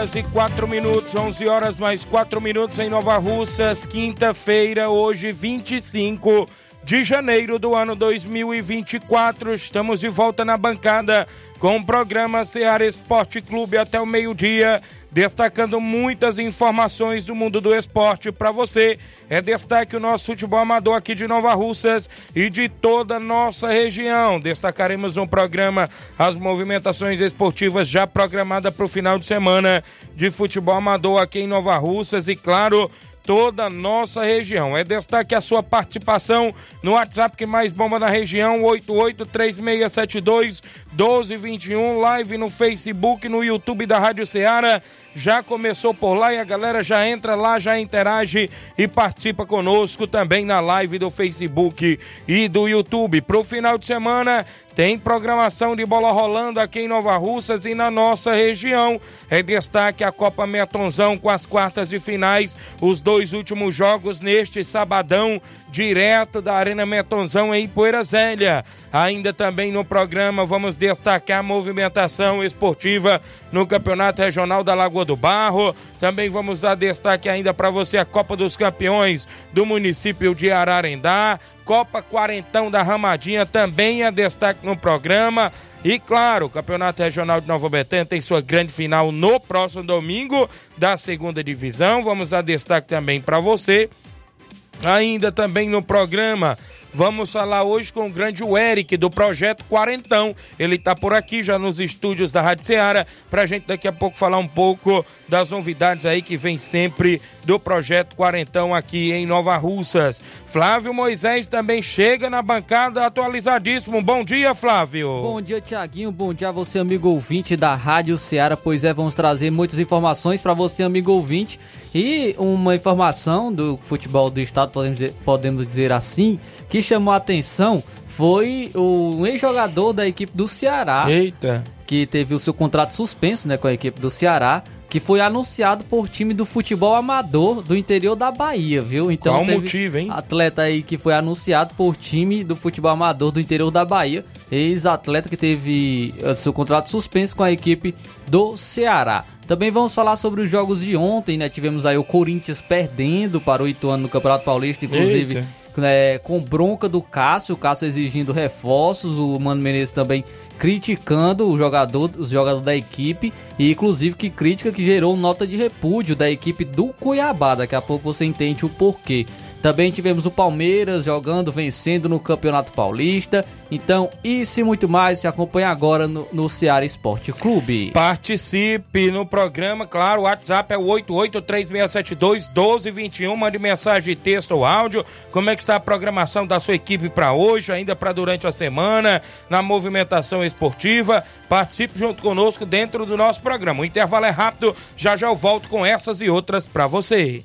Horas e 4 minutos, 11 horas mais 4 minutos em Nova Russas, quinta-feira, hoje 25 de janeiro do ano 2024. Estamos de volta na bancada com o programa Ceará Esporte Clube até o meio-dia, destacando muitas informações do mundo do esporte para você. É destaque o nosso futebol amador aqui de Nova Russas e de toda a nossa região. Destacaremos no programa as movimentações esportivas já programadas para o final de semana de futebol amador aqui em Nova Russas e, claro, toda a nossa região. É destaque a sua participação no WhatsApp que mais bomba na região, 883672 1221, live no Facebook, no YouTube da Rádio Ceará já começou por lá e a galera já entra lá, já interage e participa conosco também na live do Facebook e do YouTube. Pro final de semana tem programação de bola rolando aqui em Nova Russas e na nossa região. É destaque a Copa Metonzão com as quartas de finais, os dois últimos jogos neste sabadão, direto da Arena Metonzão em Poeira Zélia. Ainda também no programa vamos destacar a movimentação esportiva no Campeonato Regional da Lagoa do Barro. Também vamos dar destaque ainda para você a Copa dos Campeões do município de Ararendá. Copa Quarentão da Ramadinha também é destaque no programa. E claro, o Campeonato Regional de Nova Betânia tem sua grande final no próximo domingo da segunda divisão. Vamos dar destaque também para você. Ainda também no programa Vamos falar hoje com o grande Eric do Projeto Quarentão. Ele está por aqui já nos estúdios da Rádio Ceará para a gente daqui a pouco falar um pouco das novidades aí que vem sempre do Projeto Quarentão aqui em Nova Russas. Flávio Moisés também chega na bancada atualizadíssimo. Bom dia, Flávio. Bom dia, Tiaguinho. Bom dia a você, amigo ouvinte da Rádio Ceará. Pois é, vamos trazer muitas informações para você, amigo ouvinte. E uma informação do futebol do estado, podemos dizer, podemos dizer assim, que chamou a atenção foi o ex-jogador da equipe do Ceará. Eita! Que teve o seu contrato suspenso né, com a equipe do Ceará que foi anunciado por time do futebol amador do interior da Bahia, viu? Então Qual o motivo, hein? Atleta aí que foi anunciado por time do futebol amador do interior da Bahia, ex-atleta que teve eh, seu contrato suspenso com a equipe do Ceará. Também vamos falar sobre os jogos de ontem, né? Tivemos aí o Corinthians perdendo para o Ituano no Campeonato Paulista, inclusive é, com bronca do Cássio, o Cássio exigindo reforços, o Mano Menezes também criticando o jogador, os jogadores da equipe e inclusive que crítica que gerou nota de repúdio da equipe do Cuiabá. Daqui a pouco você entende o porquê. Também tivemos o Palmeiras jogando, vencendo no Campeonato Paulista. Então, isso e muito mais se acompanha agora no, no Ceará Esporte Clube. Participe no programa, claro, o WhatsApp é o 8836721221. Mande mensagem, texto ou áudio. Como é que está a programação da sua equipe para hoje, ainda para durante a semana, na movimentação esportiva? Participe junto conosco dentro do nosso programa. O intervalo é rápido, já já eu volto com essas e outras para você.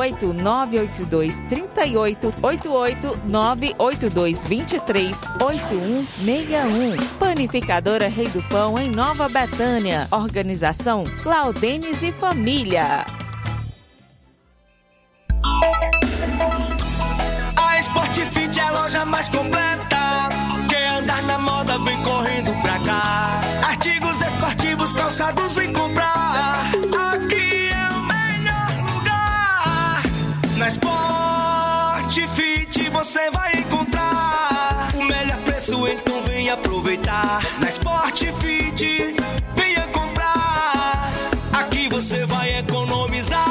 982 38 88 982 23 8161. Panificadora Rei do Pão em Nova Betânia. Organização Claudenes e Família. A Sport Fit é a loja mais completa. Você vai encontrar o melhor preço, então vem aproveitar. Na Sport Fit, venha comprar. Aqui você vai economizar.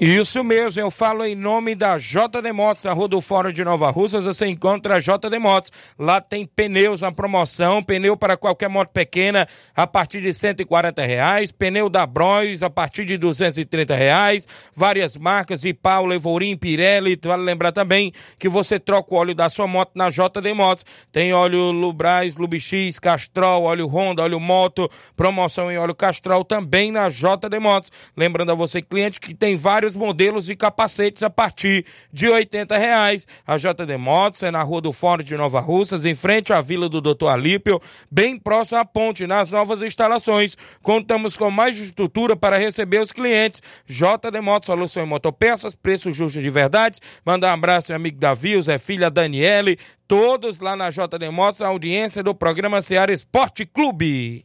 Isso mesmo, eu falo em nome da JD Motos, na Rua do Fórum de Nova Russas, você encontra a JD Motos. Lá tem pneus na promoção, pneu para qualquer moto pequena a partir de 140 reais, pneu da Bros a partir de 230 reais, várias marcas, Vipau, Levorim, Pirelli, vale lembrar também que você troca o óleo da sua moto na JD Motos. Tem óleo Lubrais, Lubix, Castrol, óleo Honda, óleo Moto, promoção em óleo Castrol também na JD Motos. Lembrando a você, cliente, que tem vários modelos de capacetes a partir de 80 reais. A JD Motos é na Rua do Fórum de Nova Russas, em frente à Vila do Doutor Alípio, bem próximo à ponte, nas novas instalações. Contamos com mais estrutura para receber os clientes. JD Motos, solução em motopeças, preço justo de verdade. Mandar um abraço ao amigo Davi, Zé Filha, Daniele, todos lá na JD Motos, a audiência do programa Seara Esporte Clube.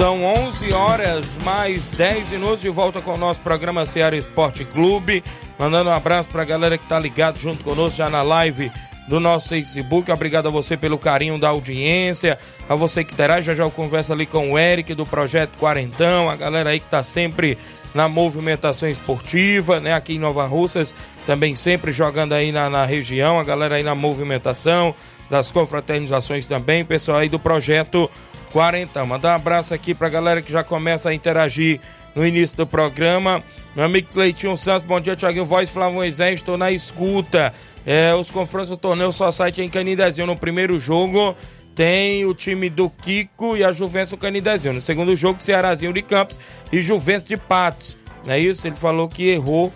São 11 horas mais 10 minutos de volta com o nosso programa Seara Esporte Clube. Mandando um abraço para a galera que tá ligado junto conosco já na live do nosso Facebook. Obrigado a você pelo carinho da audiência. A você que terá, já já eu converso ali com o Eric do Projeto Quarentão. A galera aí que tá sempre na movimentação esportiva, né? Aqui em Nova Russas, também sempre jogando aí na, na região. A galera aí na movimentação das confraternizações também. Pessoal aí do Projeto Quarentão. Mandar um abraço aqui pra galera que já começa a interagir no início do programa. Meu amigo Cleitinho Santos, bom dia, Thiaguinho Voz, Flávio Moisés, estou na escuta. É, os confrontos do torneio só site em Canidezinho. No primeiro jogo tem o time do Kiko e a Juventus do Canidezinho. No segundo jogo, Cearazinho de Campos e Juventus de Patos. Não é isso? Ele falou que errou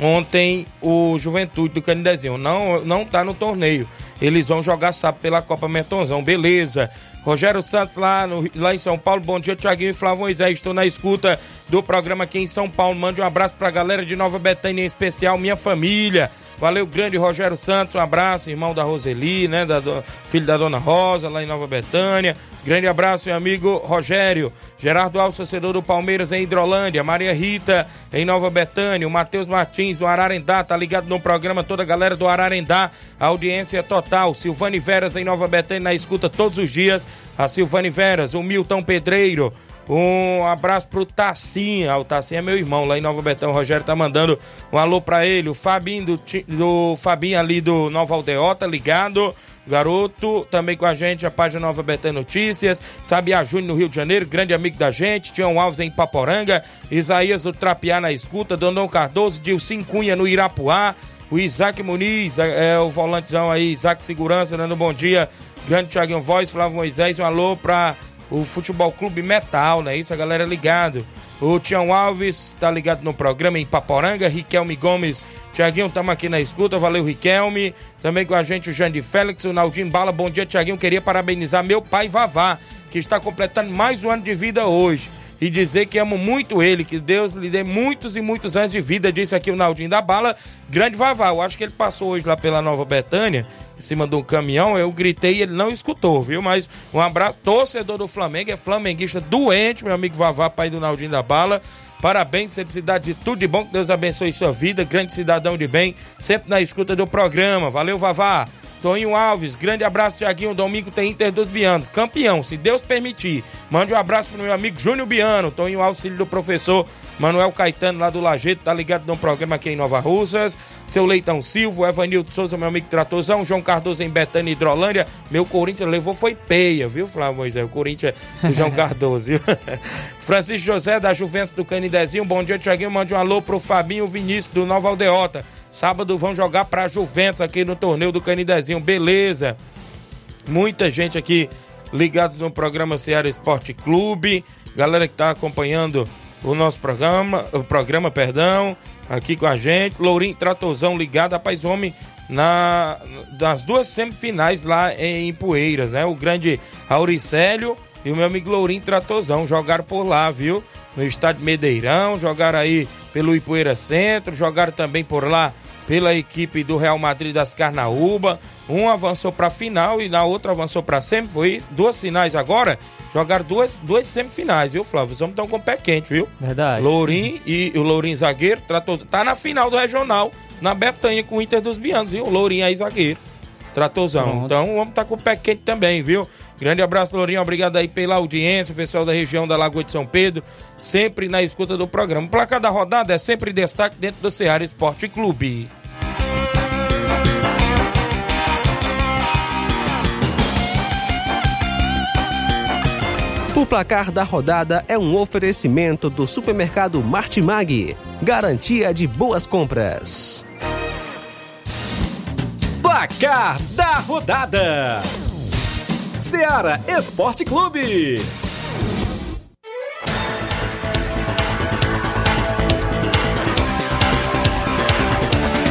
ontem o Juventude do Canidezinho. Não, não tá no torneio. Eles vão jogar sábado pela Copa Metonzão. Beleza. Rogério Santos lá, no, lá em São Paulo. Bom dia, Tiaguinho e Flávio Moisés. Estou na escuta do programa aqui em São Paulo. Mande um abraço pra galera de Nova Betânia, em especial minha família. Valeu, grande Rogério Santos. Um abraço, irmão da Roseli, né? Da, do, filho da dona Rosa, lá em Nova Betânia. Grande abraço, meu amigo Rogério. Gerardo Alves, torcedor do Palmeiras em Hidrolândia. Maria Rita, em Nova Betânia. O Matheus Martins, o Ararendá, tá ligado no programa. Toda a galera do Ararendá. Audiência é total. Silvane Veras, em Nova Betânia, na escuta todos os dias. A Silvane Veras, o Milton Pedreiro. Um abraço pro Tassinha. O Tassinha é meu irmão lá em Nova Betão. O Rogério tá mandando um alô pra ele. O Fabinho do, do Fabinho ali do Nova Aldeota, ligado. Garoto, também com a gente, a página Nova Betão Notícias. Sabiá Júnior no Rio de Janeiro, grande amigo da gente. Tião Alves em Paporanga. Isaías do Trapiá na escuta. Dondon Cardoso, Dilcim Cunha no Irapuá. O Isaac Muniz, é, é o volantezão aí, Isaac Segurança, dando um bom dia Grande Thiaguinho Voz, Flávio Moisés, um alô pra o Futebol Clube Metal, né? Isso, a galera ligado. O Tião Alves tá ligado no programa em Paporanga, Riquelme Gomes, Tiaguinho, estamos aqui na escuta, valeu Riquelme. Também com a gente o Jandir Félix, o Naldinho Bala, bom dia Tiaguinho, queria parabenizar meu pai Vavá, que está completando mais um ano de vida hoje. E dizer que amo muito ele, que Deus lhe dê muitos e muitos anos de vida, disse aqui o Naldinho da Bala. Grande Vavá, eu acho que ele passou hoje lá pela Nova Betânia, em cima de um caminhão, eu gritei e ele não escutou, viu? Mas um abraço, torcedor do Flamengo, é flamenguista doente, meu amigo Vavá, pai do Naldinho da Bala. Parabéns, felicidade tudo de bom, que Deus abençoe sua vida, grande cidadão de bem, sempre na escuta do programa. Valeu, Vavá. Toninho Alves, grande abraço, Tiaguinho. Domingo tem Inter dos Bianos, campeão, se Deus permitir. Mande um abraço pro meu amigo Júnior Biano, Toninho Alves, filho do professor Manuel Caetano, lá do Lajeito, tá ligado no programa aqui em Nova Russas. Seu Leitão Silva, Evanildo Souza, meu amigo Tratozão, João Cardoso em Betânia, Hidrolândia. Meu Corinthians levou foi peia, viu, Flávio Moisés? O Corinthians do João Cardoso, viu? Francisco José, da Juventus do Canidezinho. Bom dia, Tiaguinho. Mande um alô pro Fabinho Vinícius, do Nova Aldeota. Sábado vão jogar pra Juventus aqui no torneio do Canidezinho. Beleza. Muita gente aqui ligados no programa Ceará Esporte Clube. Galera que tá acompanhando o nosso programa, o programa, perdão, aqui com a gente. Lourinho Tratozão ligado, rapaz, homem, na, nas duas semifinais lá em Poeiras, né? O grande Auricélio e o meu amigo Lourinho Tratozão jogaram por lá, viu? No estádio Medeirão, jogaram aí pelo Ipueira Centro, jogaram também por lá pela equipe do Real Madrid das Carnaúba. Um avançou para a final e na outra avançou para sempre. Foi isso? duas finais agora. Jogaram duas, duas semifinais, viu, Flávio? Os homens estão com o pé quente, viu? Verdade. Lourim e o Lourim zagueiro tratou, tá na final do regional na Betanha com o Inter dos Bianos, viu? O Lourim aí zagueiro. Tratozão. Pronto. Então o homem tá com o pé quente também, viu? Grande abraço, Lourinho. Obrigado aí pela audiência, pessoal da região da Lagoa de São Pedro, sempre na escuta do programa. O placar da rodada é sempre destaque dentro do Ceará Esporte Clube. O placar da rodada é um oferecimento do supermercado Martimag. Garantia de boas compras. Placar da rodada: Ceará Esporte Clube.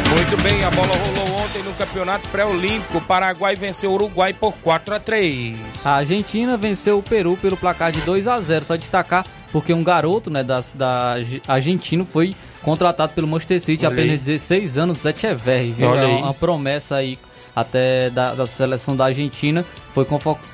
Muito bem, a bola rolou no Campeonato Pré-Olímpico. Paraguai venceu o Uruguai por 4 a 3 A Argentina venceu o Peru pelo placar de 2 a 0 Só destacar porque um garoto né, da, da argentino foi contratado pelo Manchester City, Olha apenas aí. 16 anos, Zé É aí. uma promessa aí até da, da seleção da Argentina. Foi,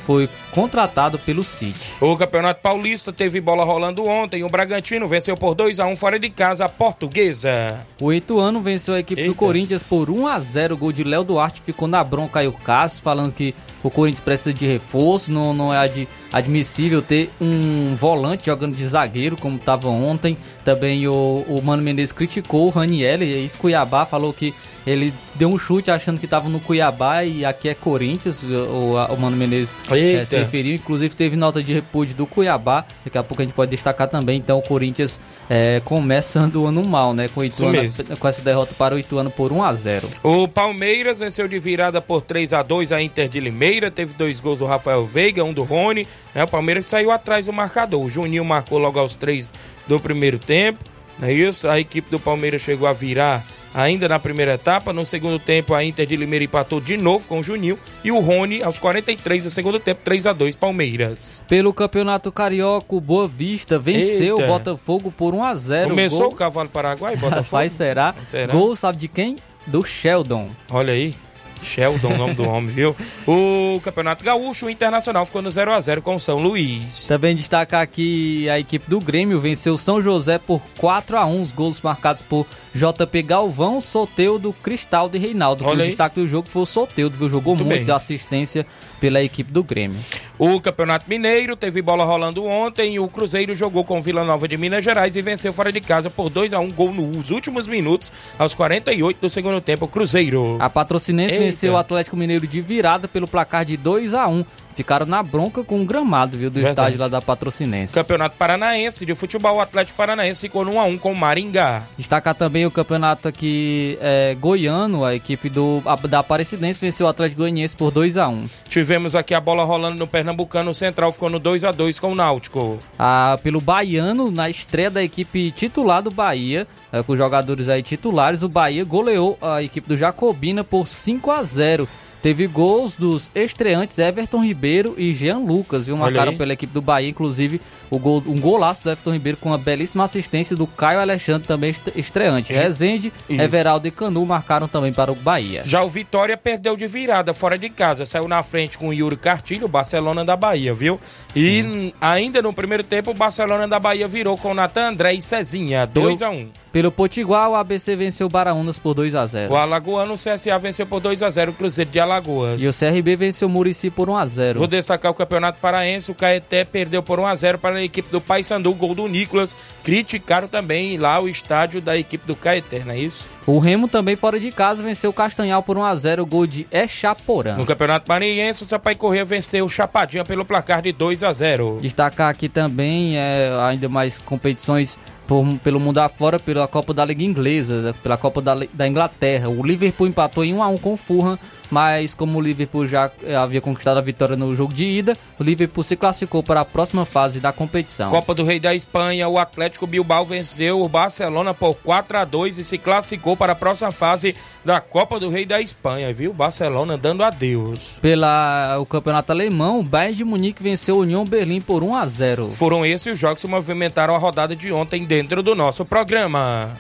foi contratado pelo City. O Campeonato Paulista teve bola rolando ontem. O Bragantino venceu por 2 a 1 fora de casa a Portuguesa. O Ituano venceu a equipe do Eita. Corinthians por 1 a 0 O gol de Léo Duarte ficou na bronca aí o Cássio, falando que o Corinthians precisa de reforço, não, não é ad- admissível ter um volante jogando de zagueiro, como estava ontem. Também o, o Mano Menezes criticou o Raniel, ex-Cuiabá, falou que ele deu um chute achando que estava no Cuiabá e aqui é Corinthians. O, o Mano Menezes eh, se referiu, inclusive teve nota de repúdio do Cuiabá. Daqui a pouco a gente pode destacar também. Então o Corinthians eh, começando o ano mal, né? Com, o Ituano, com essa derrota para o Ituano por 1 a 0 O Palmeiras venceu de virada por 3 a 2 a Inter de Limeira. Teve dois gols do Rafael Veiga, um do Rony. Né? O Palmeiras saiu atrás do marcador. O Juninho marcou logo aos três do primeiro tempo. Não é isso? A equipe do Palmeiras chegou a virar ainda na primeira etapa. No segundo tempo, a Inter de Limeira empatou de novo com o Juninho. E o Rony, aos 43 do segundo tempo, 3 a 2 Palmeiras. Pelo Campeonato Carioca, o Boa Vista venceu Eita. o Botafogo por 1 a 0 Começou Gol... o cavalo paraguai, Botafogo. Rapaz, será? Será? Gol, sabe de quem? Do Sheldon. Olha aí. Sheldon, o nome do homem, viu? O Campeonato Gaúcho, o Internacional ficou no 0 a 0 com o São Luís. Também destacar aqui a equipe do Grêmio venceu São José por 4 a 1 Os gols marcados por JP Galvão, Soteudo, Cristal e Reinaldo. Que o destaque do jogo foi o Soteudo, viu? Jogou Muito bem. assistência pela equipe do Grêmio. O Campeonato Mineiro teve bola rolando ontem. O Cruzeiro jogou com o Vila Nova de Minas Gerais e venceu fora de casa por 2 a 1 gol nos últimos minutos, aos 48 do segundo tempo. O Cruzeiro. A Patrocinense Eita. venceu o Atlético Mineiro de virada pelo placar de 2 a 1 ficaram na bronca com o gramado, viu, do Verdade. estádio lá da Patrocinense. Campeonato Paranaense de Futebol, o Atlético Paranaense ficou no 1x1 com o Maringá. Destacar também o campeonato aqui é, goiano, a equipe do, a- da Aparecidense venceu o Atlético Goianiense por 2 a 1 Tivemos aqui a bola rolando no Pernambucano, o Central ficou no 2x2 com o Náutico. Ah, pelo Baiano, na estreia da equipe titular do Bahia, eh, com jogadores aí titulares, o Bahia goleou a equipe do Jacobina por 5 a 0 Teve gols dos estreantes Everton Ribeiro e Jean Lucas, viu? Marcaram pela equipe do Bahia, inclusive o gol, um golaço do Everton Ribeiro com uma belíssima assistência do Caio Alexandre, também est- estreante. Rezende, Isso. Everaldo e Canu marcaram também para o Bahia. Já o Vitória perdeu de virada fora de casa, saiu na frente com o Yuri Cartilho, o Barcelona da Bahia, viu? E ainda no primeiro tempo, o Barcelona da Bahia virou com o Natan André e Cezinha, 2x1. Pelo Potiguar, o ABC venceu o Baraunas por 2 a 0 O Alagoano, o CSA venceu por 2x0 o Cruzeiro de Alagoas. E o CRB venceu o Murici por 1 a 0 Vou destacar o Campeonato Paraense. O Caeté perdeu por 1x0 para a equipe do Paysandu. Gol do Nicolas. Criticaram também lá o estádio da equipe do Caeté, não é isso? O Remo também fora de casa venceu o Castanhal por 1 a 0 gol de Echaporã. No Campeonato Maranhense, o Sampaio Corrêa venceu o Chapadinha pelo placar de 2x0. Destacar aqui também é, ainda mais competições por- pelo mundo afora, pela Copa da Liga Inglesa, pela Copa da, da Inglaterra. O Liverpool empatou em 1 a 1 com o Fulham, mas como o Liverpool já eh, havia conquistado a vitória no jogo de ida, o Liverpool se classificou para a próxima fase da competição. Copa do Rei da Espanha, o Atlético Bilbao venceu o Barcelona por 4 a 2 e se classificou para a próxima fase da Copa do Rei da Espanha, viu? Barcelona dando adeus. Pela o campeonato alemão, o Bayern de Munique venceu o União Berlim por 1 a 0. Foram esses os jogos que movimentaram a rodada de ontem dentro do nosso programa.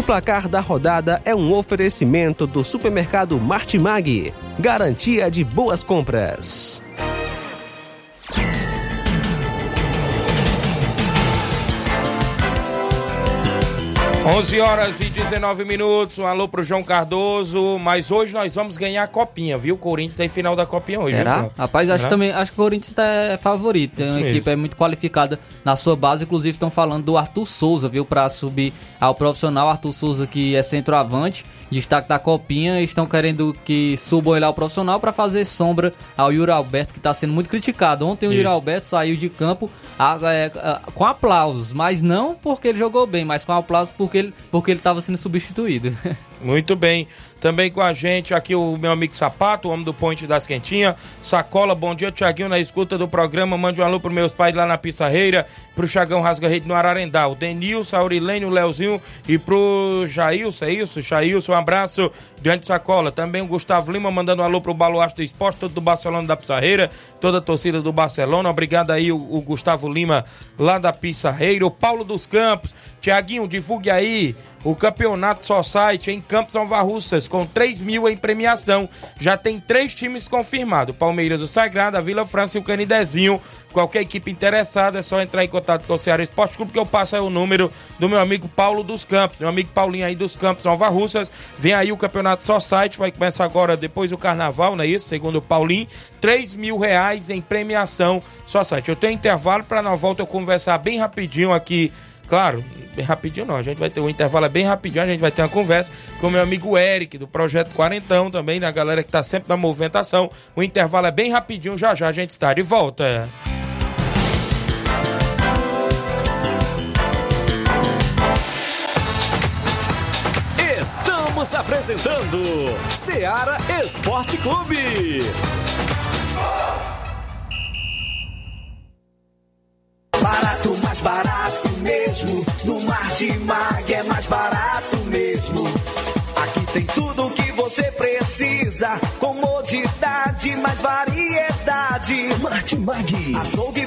O placar da rodada é um oferecimento do supermercado Martimag. Garantia de boas compras. 11 horas e 19 minutos. Um alô pro João Cardoso. Mas hoje nós vamos ganhar a copinha, viu? O Corinthians tem final da copinha hoje. Será? viu? Rapaz, acho, Será? também, acho que o Corinthians é favorito. Tem Isso uma mesmo. equipe é muito qualificada na sua base. Inclusive, estão falando do Arthur Souza, viu? Pra subir ao profissional. Arthur Souza, que é centroavante, destaque da Copinha. Estão querendo que subam ele ao profissional pra fazer sombra ao Yuri Alberto, que tá sendo muito criticado. Ontem o Yuri Isso. Alberto saiu de campo ah, é, ah, com aplausos, mas não porque ele jogou bem, mas com aplausos porque ele, porque ele tava sendo substituído. Muito bem. Também com a gente aqui o meu amigo Sapato, o homem do Ponte das Quentinhas. Sacola, bom dia, Tiaguinho, na escuta do programa. Mande um alô pros meus pais lá na Pissarreira, pro Chagão Rasga Rede no Ararendá. O Denilson, Aurilene, o Leozinho e pro Jailson, é isso? Jailson, um abraço. Grande Sacola. Também o Gustavo Lima mandando um alô pro Baluarte do Esporte, todo do Barcelona da Pissarreira, toda a torcida do Barcelona. Obrigado aí o, o Gustavo Lima lá da Pissarreira. O Paulo dos Campos. Tiaguinho, divulgue aí o campeonato Society em Campos Nova Russas, com 3 mil em premiação. Já tem três times confirmados: Palmeiras do Sagrado, a Vila França e o Canidezinho. Qualquer equipe interessada é só entrar em contato com o Ceará Esporte Clube, que eu passo aí o número do meu amigo Paulo dos Campos, meu amigo Paulinho aí dos Campos Nova. Vem aí o campeonato Society, vai começar agora depois do carnaval, não é isso? Segundo o Paulinho, 3 mil reais em premiação Society. Eu tenho intervalo para na volta eu conversar bem rapidinho aqui Claro, bem rapidinho não. A gente vai ter um intervalo é bem rapidinho. A gente vai ter uma conversa com o meu amigo Eric, do Projeto Quarentão, também, da galera que tá sempre na movimentação. O intervalo é bem rapidinho, já já a gente está de volta. Estamos apresentando Seara Esporte Clube. Barato, mais barato mesmo. No Martimag é mais barato mesmo. Aqui tem tudo o que você precisa. Comodidade, mais variedade. Martimag. Açougue,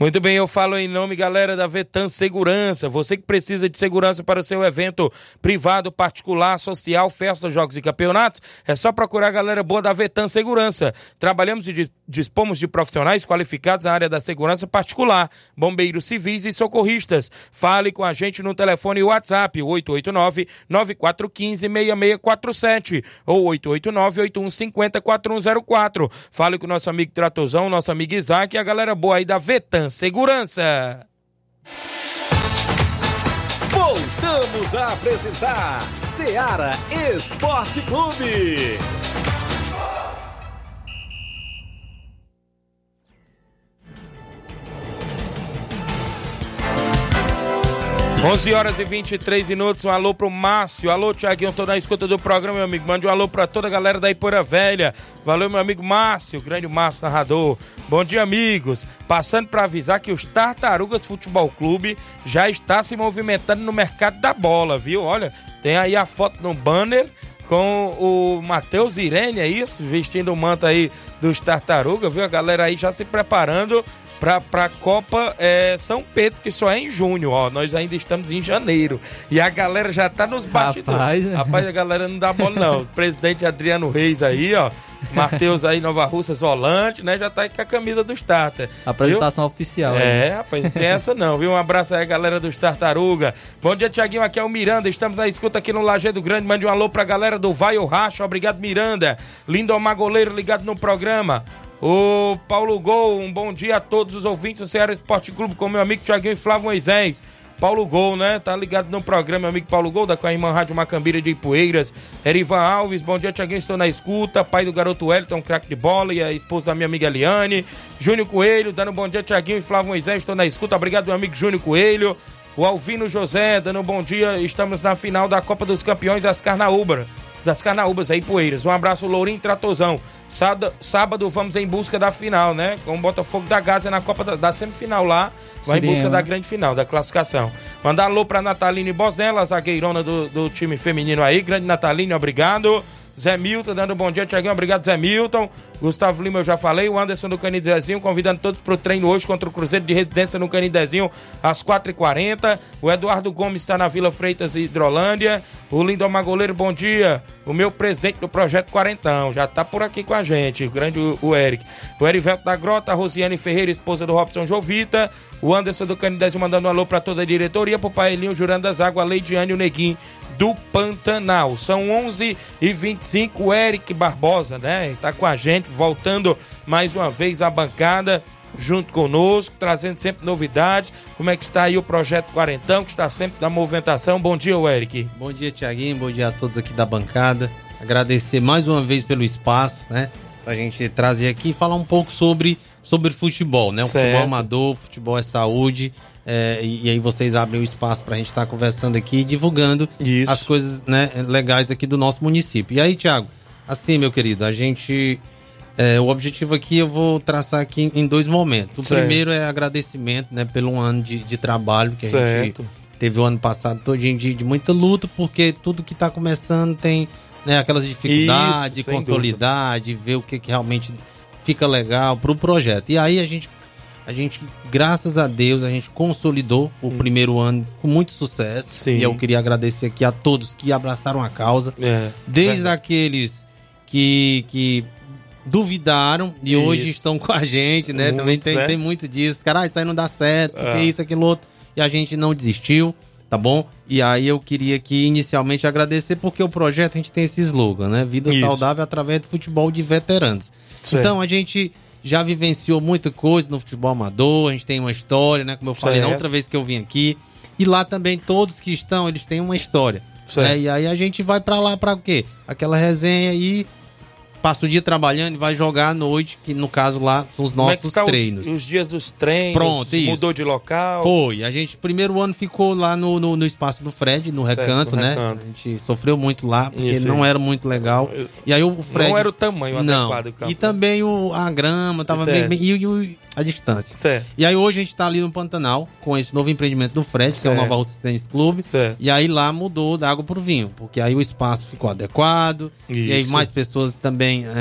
Muito bem, eu falo em nome, galera, da Vetan Segurança. Você que precisa de segurança para o seu evento privado, particular, social, festas, jogos e campeonatos, é só procurar a galera boa da Vetan Segurança. Trabalhamos e dispomos de profissionais qualificados na área da segurança particular, bombeiros civis e socorristas. Fale com a gente no telefone WhatsApp 889-9415-6647 ou 889-8150-4104. Fale com o nosso amigo Tratozão, nosso amigo Isaac e a galera boa aí da Vetan Segurança. Voltamos a apresentar Seara Esporte Clube. 11 horas e 23 minutos, um alô pro Márcio, alô Tiaguinho, tô na escuta do programa, meu amigo, mande um alô pra toda a galera da Ipora Velha, valeu meu amigo Márcio, grande Márcio narrador, bom dia amigos, passando para avisar que os Tartarugas Futebol Clube já está se movimentando no mercado da bola, viu, olha, tem aí a foto no banner com o Matheus Irene, é isso? Vestindo o manto aí dos Tartarugas, viu? A galera aí já se preparando para a Copa é, São Pedro, que só é em junho, ó. Nós ainda estamos em janeiro. E a galera já tá nos bastidores. Rapaz, Rapaz a galera não dá bola, não. O presidente Adriano Reis aí, ó. Matheus aí, Nova Russas, Volante, né? Já tá aí com a camisa dos Tartar. Apresentação viu? oficial. É, aí. rapaz, não tem essa não, viu? Um abraço aí, galera dos Tartaruga. Bom dia, Tiaguinho. Aqui é o Miranda. Estamos na escuta aqui no Lajeado Grande. Mande um alô pra galera do Vai ou Racho. Obrigado, Miranda. Lindomar Goleiro ligado no programa. O Paulo Gol, um bom dia a todos os ouvintes do Ceará Esporte Clube com meu amigo Tiaguinho e Flávio Moisés. Paulo Gol, né? Tá ligado no programa, meu amigo Paulo Gol, da Coimã Rádio Macambira de Ipueiras. Erivan Alves, bom dia, Tiaguinho, estou na escuta. Pai do garoto Wellington, craque de bola, e a esposa da minha amiga Eliane. Júnior Coelho, dando bom dia, Tiaguinho e Flávio Moisés, estou na escuta. Obrigado, meu amigo Júnior Coelho. O Alvino José, dando bom dia. Estamos na final da Copa dos Campeões das Carnaúbas das Carnaúbas aí, Poeiras. Um abraço, Lourinho Tratozão. Sábado, sábado vamos em busca da final, né? Com o Botafogo da Gaza na Copa da, da semifinal lá. Vai em busca da grande final, da classificação. Mandar alô pra Nataline Bosnella, zagueirona do, do time feminino aí. Grande Nataline, obrigado. Zé Milton dando um bom dia, Tiaguinho. Obrigado, Zé Milton. Gustavo Lima, eu já falei. O Anderson do Canidezinho, convidando todos para o treino hoje contra o Cruzeiro de Residência no Canidezinho, às 4h40. O Eduardo Gomes está na Vila Freitas Hidrolândia. O Lindomar Goleiro, bom dia. O meu presidente do Projeto Quarentão, já está por aqui com a gente. O grande o, Eric. O Erivelto da Grota, a Rosiane Ferreira, esposa do Robson Jovita. O Anderson do Canidezinho mandando um alô para toda a diretoria. Pro Paelinho, Jurandas Água, Leidiane e o Neguinho do Pantanal. São 11 e 25 o Eric Barbosa, né? Está com a gente, voltando mais uma vez à bancada junto conosco, trazendo sempre novidades. Como é que está aí o projeto Quarentão, que está sempre na movimentação? Bom dia, Eric. Bom dia, Tiaguinho. Bom dia a todos aqui da bancada. Agradecer mais uma vez pelo espaço, né? Pra gente trazer aqui e falar um pouco sobre, sobre futebol, né? O certo. futebol amador, futebol é saúde. É, e, aí vocês abrem o espaço para a gente estar tá conversando aqui e divulgando Isso. as coisas né, legais aqui do nosso município. E aí, Tiago, assim, meu querido, a gente. É, o objetivo aqui eu vou traçar aqui em dois momentos. O certo. primeiro é agradecimento né, pelo ano de, de trabalho que a certo. gente teve o ano passado todo de, de muita luta, porque tudo que está começando tem né, aquelas dificuldades Isso, de consolidar, dúvida. de ver o que, que realmente fica legal para o projeto. E aí a gente a gente, graças a Deus, a gente consolidou o hum. primeiro ano com muito sucesso. Sim. E eu queria agradecer aqui a todos que abraçaram a causa. É, desde é. aqueles que, que duvidaram e isso. hoje estão com a gente, né? Também tem, tem muito disso. Caralho, isso aí não dá certo, é. isso, aquilo outro. E a gente não desistiu, tá bom? E aí eu queria aqui inicialmente agradecer porque o projeto a gente tem esse slogan, né? Vida isso. saudável através do futebol de veteranos. Certo. Então a gente já vivenciou muita coisa no futebol amador, a gente tem uma história, né? Como eu falei na outra vez que eu vim aqui. E lá também todos que estão, eles têm uma história. Né? E aí a gente vai para lá para quê? Aquela resenha e passa o dia trabalhando e vai jogar à noite, que no caso lá são os nossos é que tá treinos. Os, os, dias dos treinos, Pronto, isso. mudou de local? Foi. A gente, primeiro ano, ficou lá no, no, no espaço do Fred, no certo, recanto, no né? Recanto. A gente sofreu muito lá, porque isso, não era muito legal. E aí o Fred. Não era o tamanho não. adequado do campo. E também o, a grama tava bem, bem. E, e, a distância. Certo. E aí hoje a gente tá ali no Pantanal, com esse novo empreendimento do Fred, certo. que é o Nova Rússia Tênis Clube. Certo. E aí lá mudou da água pro vinho, porque aí o espaço ficou adequado. Isso. E aí mais pessoas também é, é,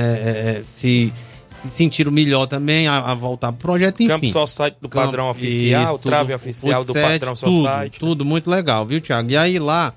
é, se se sentiram melhor também a, a voltar pro projeto, enfim. Campo Society do padrão Campo- oficial, isso, trave tudo, oficial o do Futset, padrão tudo, Society. Tudo muito legal, viu, Thiago? E aí lá,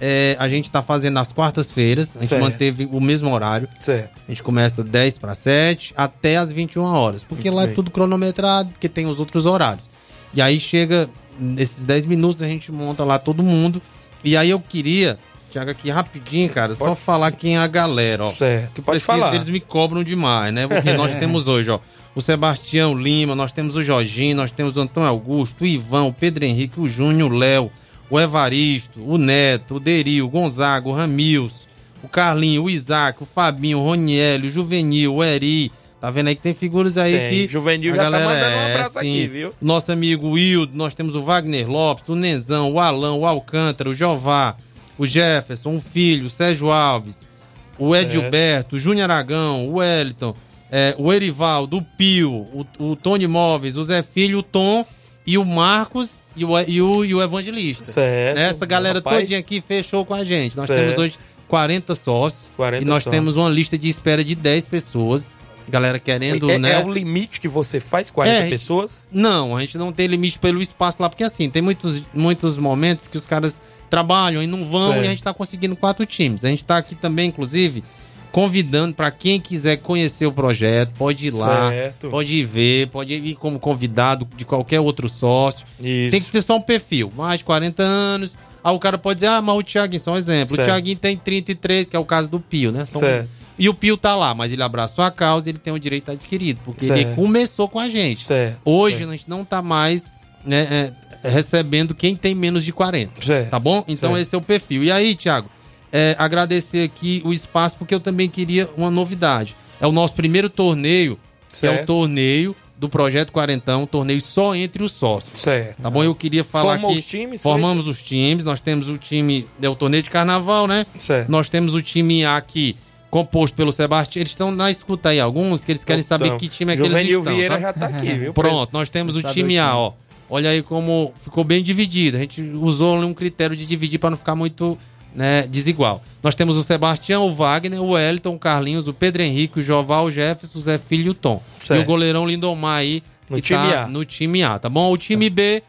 é, a gente tá fazendo nas quartas-feiras, a gente Certo. manteve o mesmo horário. Certo. A gente começa 10 para 7 até as 21 horas. Porque Muito lá bem. é tudo cronometrado, porque tem os outros horários. E aí chega, nesses 10 minutos, a gente monta lá todo mundo. E aí eu queria, Tiago, aqui rapidinho, cara, só falar quem é a galera, ó. Certo, que pode Precisa- falar. Eles me cobram demais, né? Porque nós temos hoje, ó, o Sebastião Lima, nós temos o Jorginho, nós temos o Antônio Augusto, o Ivan, o Pedro Henrique, o Júnior, o Léo, o Evaristo, o Neto, o Deri, o Gonzaga, o Ramils, o Carlinho, o Isaac, o Fabinho, o Roniel, o Juvenil, o Eri. Tá vendo aí que tem figuras aí Tem. que. Juvenil já tá galera mandando um é, abraço sim. aqui, viu? Nosso amigo Wildo, nós temos o Wagner Lopes, o Nenzão, o Alão, o Alcântara, o Jová, o Jefferson, o Filho, o Sérgio Alves, o. Edilberto, o Júnior Aragão, o Wellington, é, o Erivaldo, o Pio, o, o Tony Móveis, o Zé Filho, o Tom e o Marcos e o, e o, e o Evangelista. Certo. Essa galera Rapaz. todinha aqui fechou com a gente. Nós Certo. temos hoje 40 sócios 40 e nós sócios. temos uma lista de espera de 10 pessoas. Galera querendo, é, né? é o limite que você faz, 40 É, pessoas? Não, a gente não tem limite pelo espaço lá, porque assim, tem muitos, muitos momentos que os caras trabalham e não vão Certo. e a gente tá conseguindo quatro times. A gente tá aqui também, inclusive, convidando para quem quiser conhecer o projeto, pode ir lá, Certo. pode ver, pode ir como convidado de qualquer outro sócio. Isso. Tem que ter só um perfil, mais de 40 anos. Aí o cara pode dizer, ah, mas o Thiaguinho, só um exemplo. Certo. O Thiaguinho tem 33, que é o caso do Pio, né? São- Certo. E o Pio tá lá, mas ele abraçou a causa e ele tem o direito adquirido, porque ele Certo. começou com a gente. Certo. Hoje Certo. a gente não tá mais né, é, recebendo quem tem menos de 40. Certo. Tá bom? Então esse é o perfil. E aí, Thiago, é, agradecer aqui o espaço, porque eu também queria uma novidade. É o nosso primeiro torneio, que é Certo. o torneio do Projeto Quarentão, um torneio só entre os sócios. Certo. Tá bom? Eu queria falar Formou aqui. os times, foi? formamos os times. Nós temos o time, é o torneio de carnaval, né? Certo. Nós temos o time A aqui, composto pelo Sebastião. Eles estão na escuta aí, alguns, que eles querem saber Então, que time é que eles Juvenil estão. Vieira tá? já tá aqui, viu? Pronto, nós temos o time A, ó. Olha aí como ficou bem dividido. A gente usou um critério de dividir para não ficar muito né, desigual. Nós temos o Sebastião, o Wagner, o Wellington, o Carlinhos, o Pedro Henrique, o Joval, o Jefferson, o Zé Filho e o Tom. Certo. E o goleirão Lindomar aí. No time tá A. No time A, tá bom? O time B,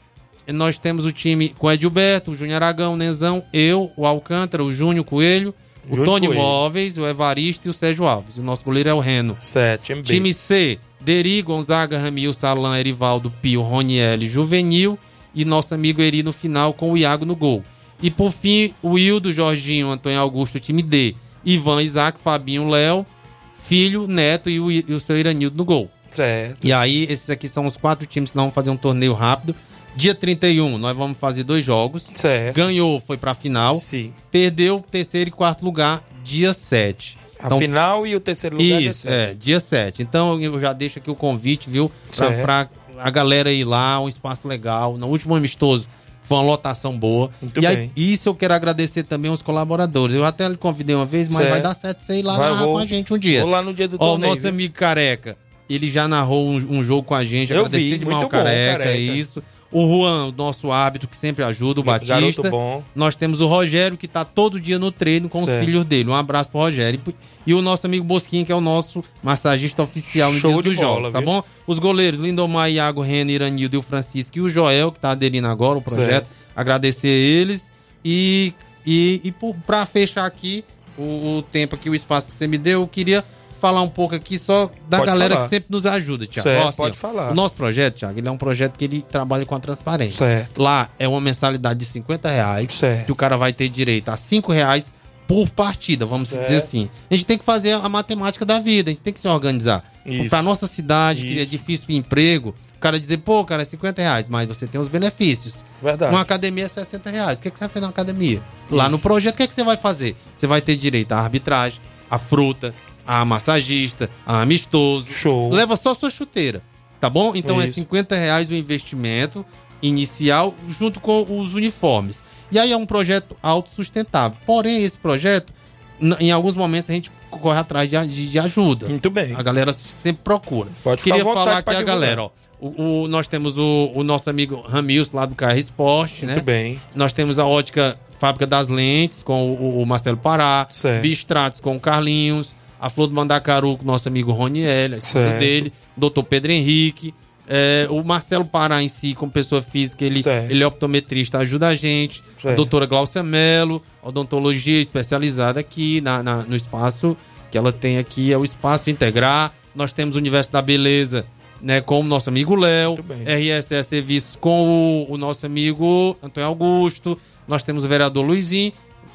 nós temos o time com o Edilberto, o Júnior Aragão, o Nenzão, eu, o Alcântara, o Júnior Coelho, o Júnior Tony Coelho. Móveis, o Evaristo e o Sérgio Alves. O nosso goleiro é o Reno. Certo, time B. Time C, Deri, Gonzaga, Ramil, Salan, Erivaldo, Pio, Roniel, Juvenil e nosso amigo Eri no final com o Iago no gol. E por fim, o Wildo, Jorginho, Antônio Augusto, time D. Ivan, Isaac, Fabinho, Léo, Filho, Neto e o, e o seu Iranildo no gol. Certo. E aí, esses aqui são os quatro times que nós vamos fazer um torneio rápido. Dia 31, nós vamos fazer dois jogos. Certo. Ganhou, foi pra final. Sim. Perdeu terceiro e quarto lugar, dia 7. A final e o terceiro lugar Isso, é é, dia 7. Então eu já deixo aqui o convite, viu? Pra, Certo. pra a galera ir lá, um espaço legal. No último amistoso foi uma lotação boa. Muito e aí, isso eu quero agradecer também aos colaboradores. Eu até lhe convidei uma vez, mas Certo. vai dar certo você ir lá Vai, narrar vou- com a gente um dia. vou lá no dia do Ó, o nosso viu? amigo Careca, ele já narrou um, um jogo com a gente. Eu agradecer vi, demais muito bom, Careca, Careca. isso. O Juan, o nosso árbitro, que sempre ajuda, o Batista. Garoto bom. Nós temos o Rogério, que tá todo dia no treino com Certo. os filhos dele. Um abraço pro Rogério. E, o nosso amigo Bosquinha, que é o nosso massagista oficial no Show dia bola, jogos, tá viu? bom? Os goleiros, Lindomar, Iago, Renner, Iranildo e o Francisco e o Joel, que tá aderindo agora ao projeto. Certo. Agradecer eles. E, e, e pra fechar aqui o, o tempo aqui, o espaço que você me deu, eu queria falar um pouco aqui só da Pode galera falar. que sempre nos ajuda, Tiago. Certo, Ó, assim, pode ó, falar. O nosso projeto, Tiago, ele é um projeto que ele trabalha com a transparência. Certo. Lá é uma mensalidade de 50 reais, Certo. que o cara vai ter direito a 5 reais por partida, vamos Certo. dizer assim. A gente tem que fazer a matemática da vida, a gente tem que se organizar. Isso. Pra nossa cidade, que é Isso. difícil de emprego, o cara dizer, pô, cara, é 50 reais, mas você tem os benefícios. Verdade. Uma academia é 60 reais. O que, que você vai fazer na academia? Lá no projeto, o que, que você vai fazer? Você vai ter direito à arbitragem, à fruta, à massagista, a amistoso. Show. Leva só sua chuteira, tá bom? Então é Isso. 50 reais o investimento inicial junto com os uniformes. E aí é um projeto autossustentável. Porém, esse projeto, em alguns momentos, a gente corre atrás de, a- de- de ajuda. Muito bem. A galera sempre procura. Pode Queria falar aqui a galera, ó. O, o- nós temos o, o nosso amigo Ramils, lá do KR Esporte, né? Muito bem. Nós temos a ótica Fábrica das Lentes, com o, o Marcelo Pará. Certo. Bistratos com o Carlinhos. A Flor do Mandacaru com o nosso amigo Roniel, a esposa Certo. dele, doutor Pedro Henrique, é, o Marcelo Pará em si, como pessoa física, ele, Certo. ele é optometrista, ajuda a gente. A Certo. doutora Glaucia Mello, odontologia especializada aqui na, na- no espaço que ela tem aqui, é o Espaço Integrar. Nós temos o Universo da Beleza, né, com o nosso amigo Léo. RSS Serviços com o, o nosso amigo Antônio Augusto. Nós temos o vereador Luizinho,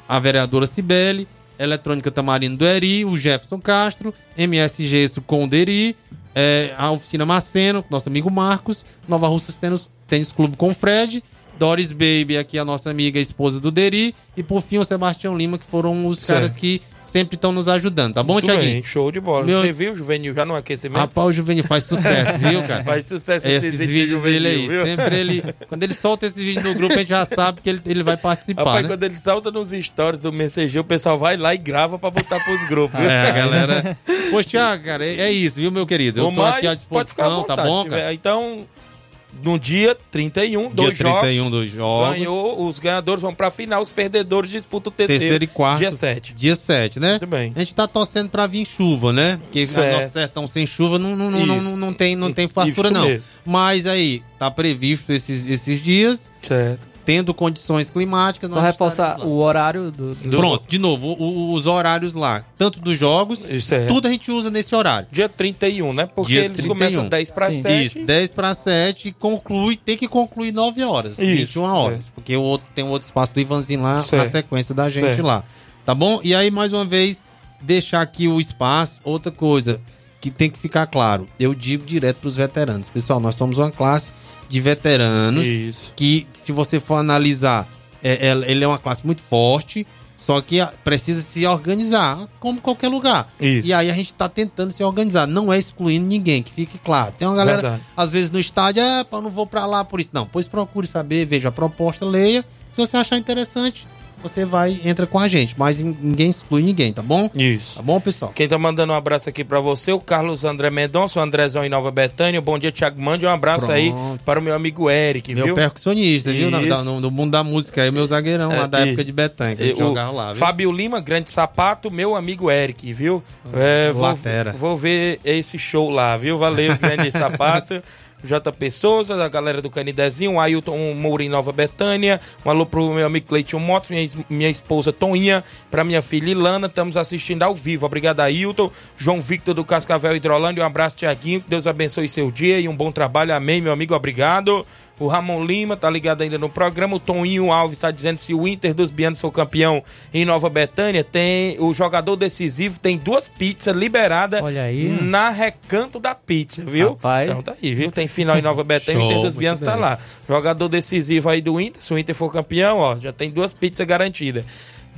a vereadora Cibele, Eletrônica Tamarino do Eri, o Jefferson Castro, MS Gesso com Deri, é, a Oficina Maceno, nosso amigo Marcos, Nova Russas Tênis, Tênis Clube com Fred, Doris Baby, aqui a nossa amiga, a esposa do Deri, e por fim o Sebastião Lima, que foram os Certo. caras que sempre estão nos ajudando, tá bom, Tiaguinho? show de bola. Meu- Você viu o Juvenil já no aquecimento? Rapaz, o Juvenil faz sucesso, viu, cara? Faz sucesso Esses esse vídeos Juvenil, dele aí. viu? Sempre ele. Quando ele solta esses vídeos no grupo, a gente já sabe que ele, ele vai participar. Rapaz, né? quando ele salta nos stories do Mensageiro, o pessoal vai lá e grava pra botar pros grupos. viu? É, a galera. Poxa, cara, é, é isso, viu, meu querido? Eu tô aqui à mais, pode ficar à disposição, vontade. tá bom, cara? tiver. Então, no dia 31, dois 31, jogos. dois jogos. Ganhou, os ganhadores vão pra final, os perdedores disputam o terceiro. Terceiro e quarto. Dia 7. Dia 7, né? Muito bem. A gente tá torcendo pra vir chuva, né? Porque o Certo. nosso sertão sem chuva não, não, não, não, não tem, não tem fartura, não. mesmo. Mas aí, tá previsto esses, esses dias, Certo. Tendo condições climáticas. Só reforçar o horário do. do- Pronto, de novo, o- o- os horários lá, tanto dos jogos, Isso é. tudo a gente usa nesse horário. Dia 31, né? Porque Dia eles 31. começam 10 para Sim. 7. Isso, 10 para 7, conclui, tem que concluir 9 horas. Isso, 21 horas. é. Porque o outro, tem um outro espaço do Ivanzinho lá, Certo. na sequência da gente Certo. lá. Tá bom? E aí, mais uma vez, deixar aqui o espaço. Outra coisa que tem que ficar claro: eu digo direto pros veteranos. Pessoal, nós somos uma classe de veteranos Isso. que, se você for analisar, é, é- ele é uma classe muito forte. Só que precisa se organizar, como qualquer lugar. Isso. E aí a gente tá tentando se organizar, não é excluindo ninguém, que fique claro. Tem uma galera, Verdade. às vezes no estádio, é, eu não vou pra lá por isso. Não, pois procure saber, veja a proposta, leia. Se você achar interessante, você vai, entra com a gente. Mas nin- ninguém exclui ninguém, tá bom? Isso. Tá bom, pessoal? Quem tá mandando um abraço aqui pra você, o Carlos André Mendonça, o Andrezão em Nova Betânia. Bom dia, Thiago. Mande um abraço aí Pronto. para o meu amigo Eric, Meu viu? percussionista, viu? Isso. da- no, no mundo da música aí, meu zagueirão lá É, da e- época de Betânia, que a gente o jogava lá, viu? Fábio Lima, grande sapato, meu amigo Eric, viu? É, vou, vou ver esse show lá, viu? Valeu, grande sapato. JP Souza, a galera do Canidezinho, o Ailton Moura em Nova Betânia, um alô pro meu amigo Cleiton Motos, minha, minha esposa Toninha, pra minha filha Ilana, estamos assistindo ao vivo. Obrigado, Ailton. João Victor do Cascavel Hidrolândia, um abraço, Tiaguinho, que Deus abençoe seu dia e um bom trabalho. Amém, meu amigo, obrigado. O Ramon Lima tá ligado ainda no programa. O Toninho Alves está dizendo se o Inter dos Bianos for campeão em Nova Betânia, tem o jogador decisivo tem duas pizzas liberadas Olha aí. na recanto da pizza, viu? Rapaz. Então tá aí, viu? Tem final em Nova Betânia, o Inter dos Bianos tá bem. lá. Jogador decisivo aí do Inter, se o Inter for campeão, ó, já tem duas pizzas garantidas.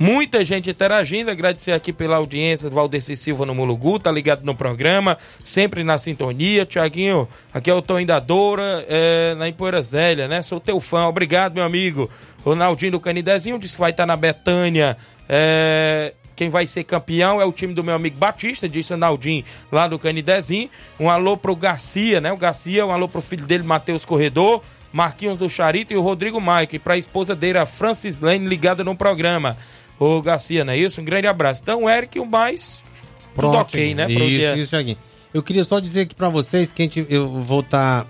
Muita gente interagindo, agradecer aqui pela audiência do Valdeci Silva no Mulugu, tá ligado no programa, sempre na sintonia. Tiaguinho, aqui é o Toninho da Doura, é, na Empoeira Zélia, né? Sou teu fã, obrigado, meu amigo. Ronaldinho do Canidezinho disse que vai estar na Betânia. É, quem vai ser campeão é o time do meu amigo Batista, disse o Naldinho, lá do Canidezinho. Um alô pro Garcia, né? O Garcia, um alô pro filho dele, Matheus Corredor, Marquinhos do Charito e o Rodrigo Mike. Pra esposa dele, a Francis Lane, ligada no programa. Ô Garcia, não é isso? Um grande abraço. Então, o Eric, o mais. Tudo ok, né? Isso, dia- isso. Eu queria só dizer aqui pra vocês que a gente, eu vou estar.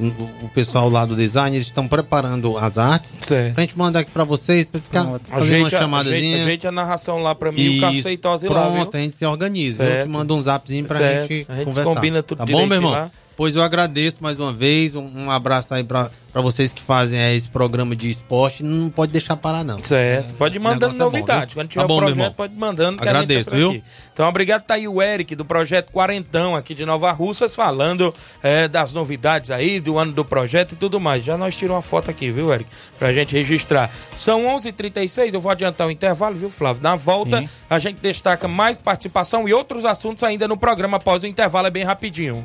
o, o pessoal lá do design, eles estão preparando as artes. Certo. Pra gente mandar aqui pra vocês, pra ficar Pronto. fazer uma Ajeite a, chamadazinha. ajeite, ajeite a narração lá pra mim, o Isso, Caceitose lá, viu? Pronto, a gente se organiza. Eu Certo. te mando um zapzinho pra Certo. gente A gente conversar. combina tudo Tá bom, meu irmão? lá. Pois eu agradeço mais uma vez. Um, um abraço aí pra, pra vocês que fazem é, esse programa de esporte. Não pode deixar parar, não. Certo. Pode ir mandando é bom, novidades. viu? Quando tiver Tá bom, o meu projeto, pode ir mandando. que Agradeço, tá viu? aqui. Então, obrigado. Tá aí o Eric, do Projeto Quarentão, aqui de Nova Russas, falando é, das novidades aí, do ano do projeto e tudo mais. Já nós tiramos uma foto aqui, viu, Eric? Pra gente registrar. São 11:36 h 36 eu vou adiantar o intervalo, viu, Flávio? Na volta, Sim. a gente destaca mais participação e outros assuntos ainda no programa após o intervalo, é bem rapidinho.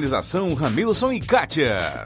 Ramilson e Kátia.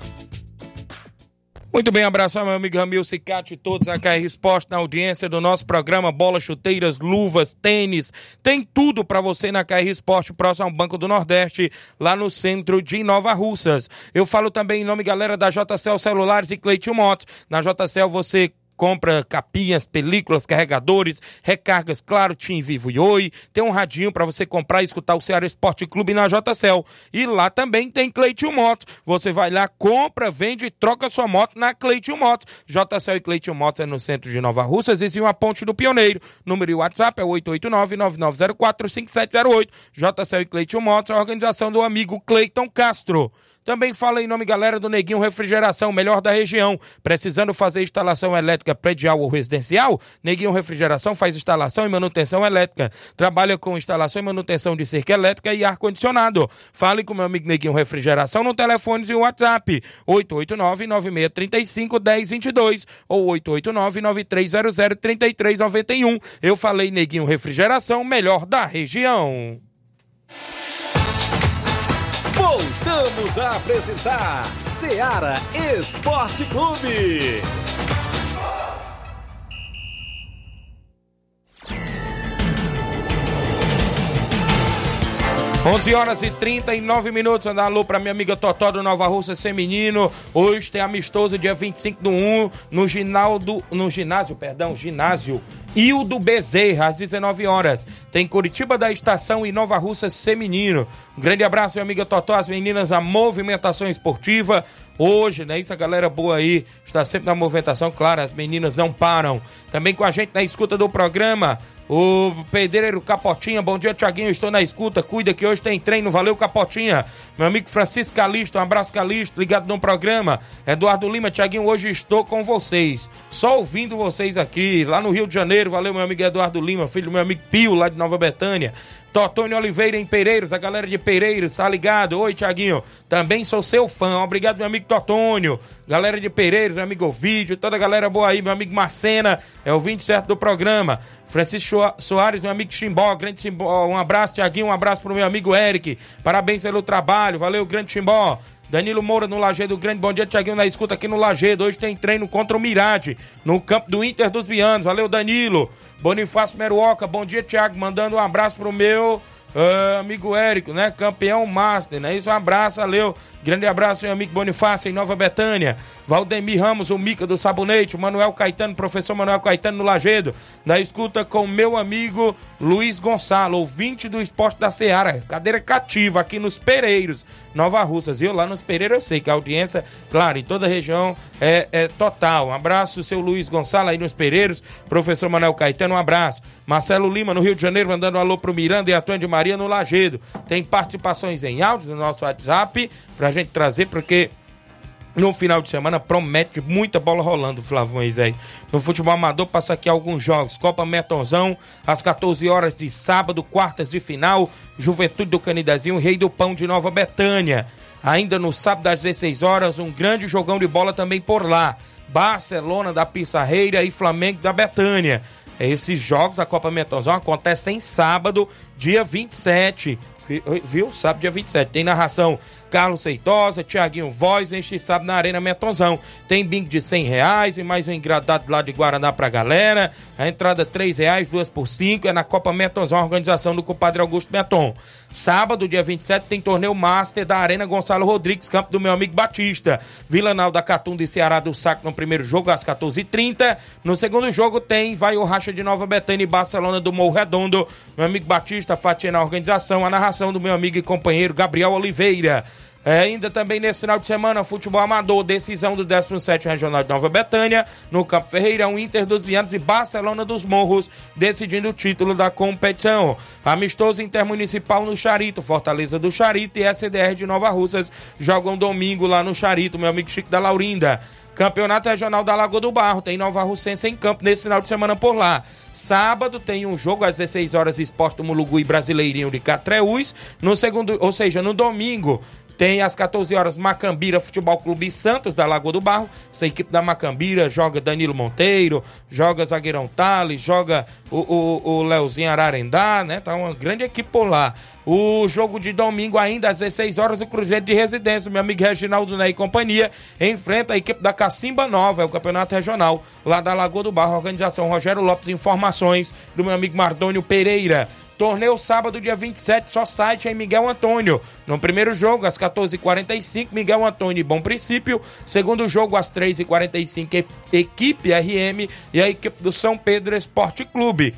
Muito bem, abraço ao meu amigo Ramil Cicate e todos a KR Esporte na audiência do nosso programa Bola, chuteiras, luvas, tênis. Tem tudo para você na KR Esporte, próximo ao Banco do Nordeste, lá no centro de Nova Russas. Eu falo também em nome, galera, da JCL Celulares e Cleiton Motos. Na JCL você compra capinhas, películas, carregadores, recargas, claro, Tim Vivo e Oi. Tem um radinho para você comprar e escutar o Ceará Esporte Clube na JCL. E lá também tem Cleiton Motos. Você vai lá, compra, vende e troca sua moto na Cleiton Motos. JCL e Cleiton Motos é no centro de Nova Russas e uma ponte do Pioneiro. Número e WhatsApp é 889-9904-5708. JCL e Cleiton Motos, a organização do amigo Cleiton Castro. Também fala em nome, galera, do Neguinho Refrigeração, melhor da região. Precisando fazer instalação elétrica predial ou residencial? Neguinho Refrigeração faz instalação e manutenção elétrica. Trabalha com instalação e manutenção de cerca elétrica e ar-condicionado. Fale com meu amigo Neguinho Refrigeração no telefone e WhatsApp 889-9635-1022 ou 889-9300-3391. Eu falei Neguinho Refrigeração, melhor da região. Voltamos a apresentar Seara Esporte Clube. 11 horas e 39 minutos. Andar alô pra minha amiga Totó do Nova Russa Feminino. Hoje tem amistoso dia 25 do 1 no ginaldo, no ginásio, perdão, ginásio Ildo Bezerra, às 19 horas. Tem Curitiba da Estação e Nova Russa Feminino. Um grande abraço, minha amiga Totó, as meninas da movimentação esportiva. Hoje, né? Isso a galera boa aí está sempre na movimentação. Claro, as meninas não param. Também com a gente na escuta do programa. O pedreiro Capotinha, bom dia, Tiaguinho. Estou na escuta. Cuida que hoje tem treino. Valeu, Capotinha. Meu amigo Francisco Calisto, um abraço, Calisto. Ligado no programa. Eduardo Lima, Tiaguinho, hoje estou com vocês. Só ouvindo vocês aqui, lá no Rio de Janeiro. Valeu, meu amigo Eduardo Lima, filho do meu amigo Pio, lá de Nova Betânia. Totônio Oliveira em Pereiros, a galera de Pereiros, tá ligado? Oi, Tiaguinho. Também sou seu fã. Obrigado, meu amigo Totônio. Galera de Pereiros, meu amigo Vídeo, toda a galera boa aí, meu amigo Marcena, é o 20 certo do programa. Francisco Soares, meu amigo Chimbó, grande Chimbó. Um abraço, Tiaguinho, um abraço pro meu amigo Eric. Parabéns pelo trabalho, valeu, grande Chimbó. Danilo Moura no Lagedo Grande. Bom dia, Tiaguinho, na escuta aqui no Lagedo. Hoje tem treino contra o Mirade, no campo do Inter dos Vianos. Valeu, Danilo. Bonifácio Meruoca, bom dia, Tiago. Mandando um abraço pro meu uh, amigo Érico, né? Campeão Master, né? Isso, um abraço, valeu. Grande abraço, meu amigo Bonifácio, em Nova Betânia. Valdemir Ramos, o Mica do Sabonete. Manuel Caetano, professor Manuel Caetano no Lagedo. Da escuta com meu amigo Luiz Gonçalo, ouvinte do esporte da Seara. Cadeira cativa aqui nos Pereiros, Nova Russas. Eu lá nos Pereiros, eu sei que a audiência, claro, em toda a região é, é total. Um abraço, seu Luiz Gonçalo aí nos Pereiros. Professor Manuel Caetano, um abraço. Marcelo Lima, no Rio de Janeiro, mandando um alô pro Miranda e Antônio de Maria no Lagedo. Tem participações em áudios no nosso WhatsApp pra gente trazer, porque no final de semana promete muita bola rolando, Flávio Moisés. No futebol amador passa aqui alguns jogos. Copa Metonzão, às 14 horas de sábado, quartas de final. Juventude do Canidezinho, Rei do Pão de Nova Betânia. Ainda no sábado às 16 horas, um grande jogão de bola também por lá. Barcelona da Pissarreira e Flamengo da Betânia. Esses jogos da Copa Metonzão acontecem sábado, dia 27. Viu? Sábado, dia 27. Tem narração Carlos Seitosa, Tiaguinho Voz, este sábado na Arena Metonzão. Tem bingo de 100 reais e mais um engradado lá de Guaraná pra galera. A entrada 3 reais, duas por 5. É na Copa Metonzão, organização do compadre Augusto Meton. Sábado, dia 27, tem torneio Master da Arena Gonçalo Rodrigues, campo do meu amigo Batista. Vila Nau da de Ceará do Saco no primeiro jogo, às 14h30. No segundo jogo tem Vai o Racha de Nova Betânia e Barcelona do Morro Redondo. Meu amigo Batista, fatia na organização, a narração do meu amigo e companheiro Gabriel Oliveira. É, ainda também nesse final de semana, futebol amador, decisão do 17 Regional de Nova Betânia, no Campo Ferreirão, Inter dos Viantes e Barcelona dos Morros, decidindo o título da competição. Amistoso intermunicipal no Charito, Fortaleza do Charito e SDR de Nova Russas jogam domingo lá no Charito, meu amigo Chico da Laurinda. Campeonato Regional da Lagoa do Barro, tem Nova Russense em campo nesse final de semana por lá. Sábado tem um jogo às 16 horas, Esporte Mulugu e Brasileirinho de Catreús. No segundo, ou seja, no domingo, tem às 14 horas Macambira Futebol Clube Santos da Lagoa do Barro. Essa equipe da Macambira joga Danilo Monteiro, joga Zagueirão Tales, joga o, o, o Leozinho Ararendá, né? Tá uma grande equipe por lá. O jogo de domingo, ainda às 16 horas, o Cruzeiro de Residência, meu amigo Reginaldo Ney e companhia, enfrenta a equipe da Cacimba Nova, é o campeonato regional lá da Lagoa do Barro. Organização Rogério Lopes, informações do meu amigo Mardônio Pereira. Torneio sábado, dia 27, só site em Miguel Antônio. No primeiro jogo, às 14h45, Miguel Antônio e Bom Princípio. Segundo jogo, às 3h45, equipe RM e a equipe do São Pedro Esporte Clube.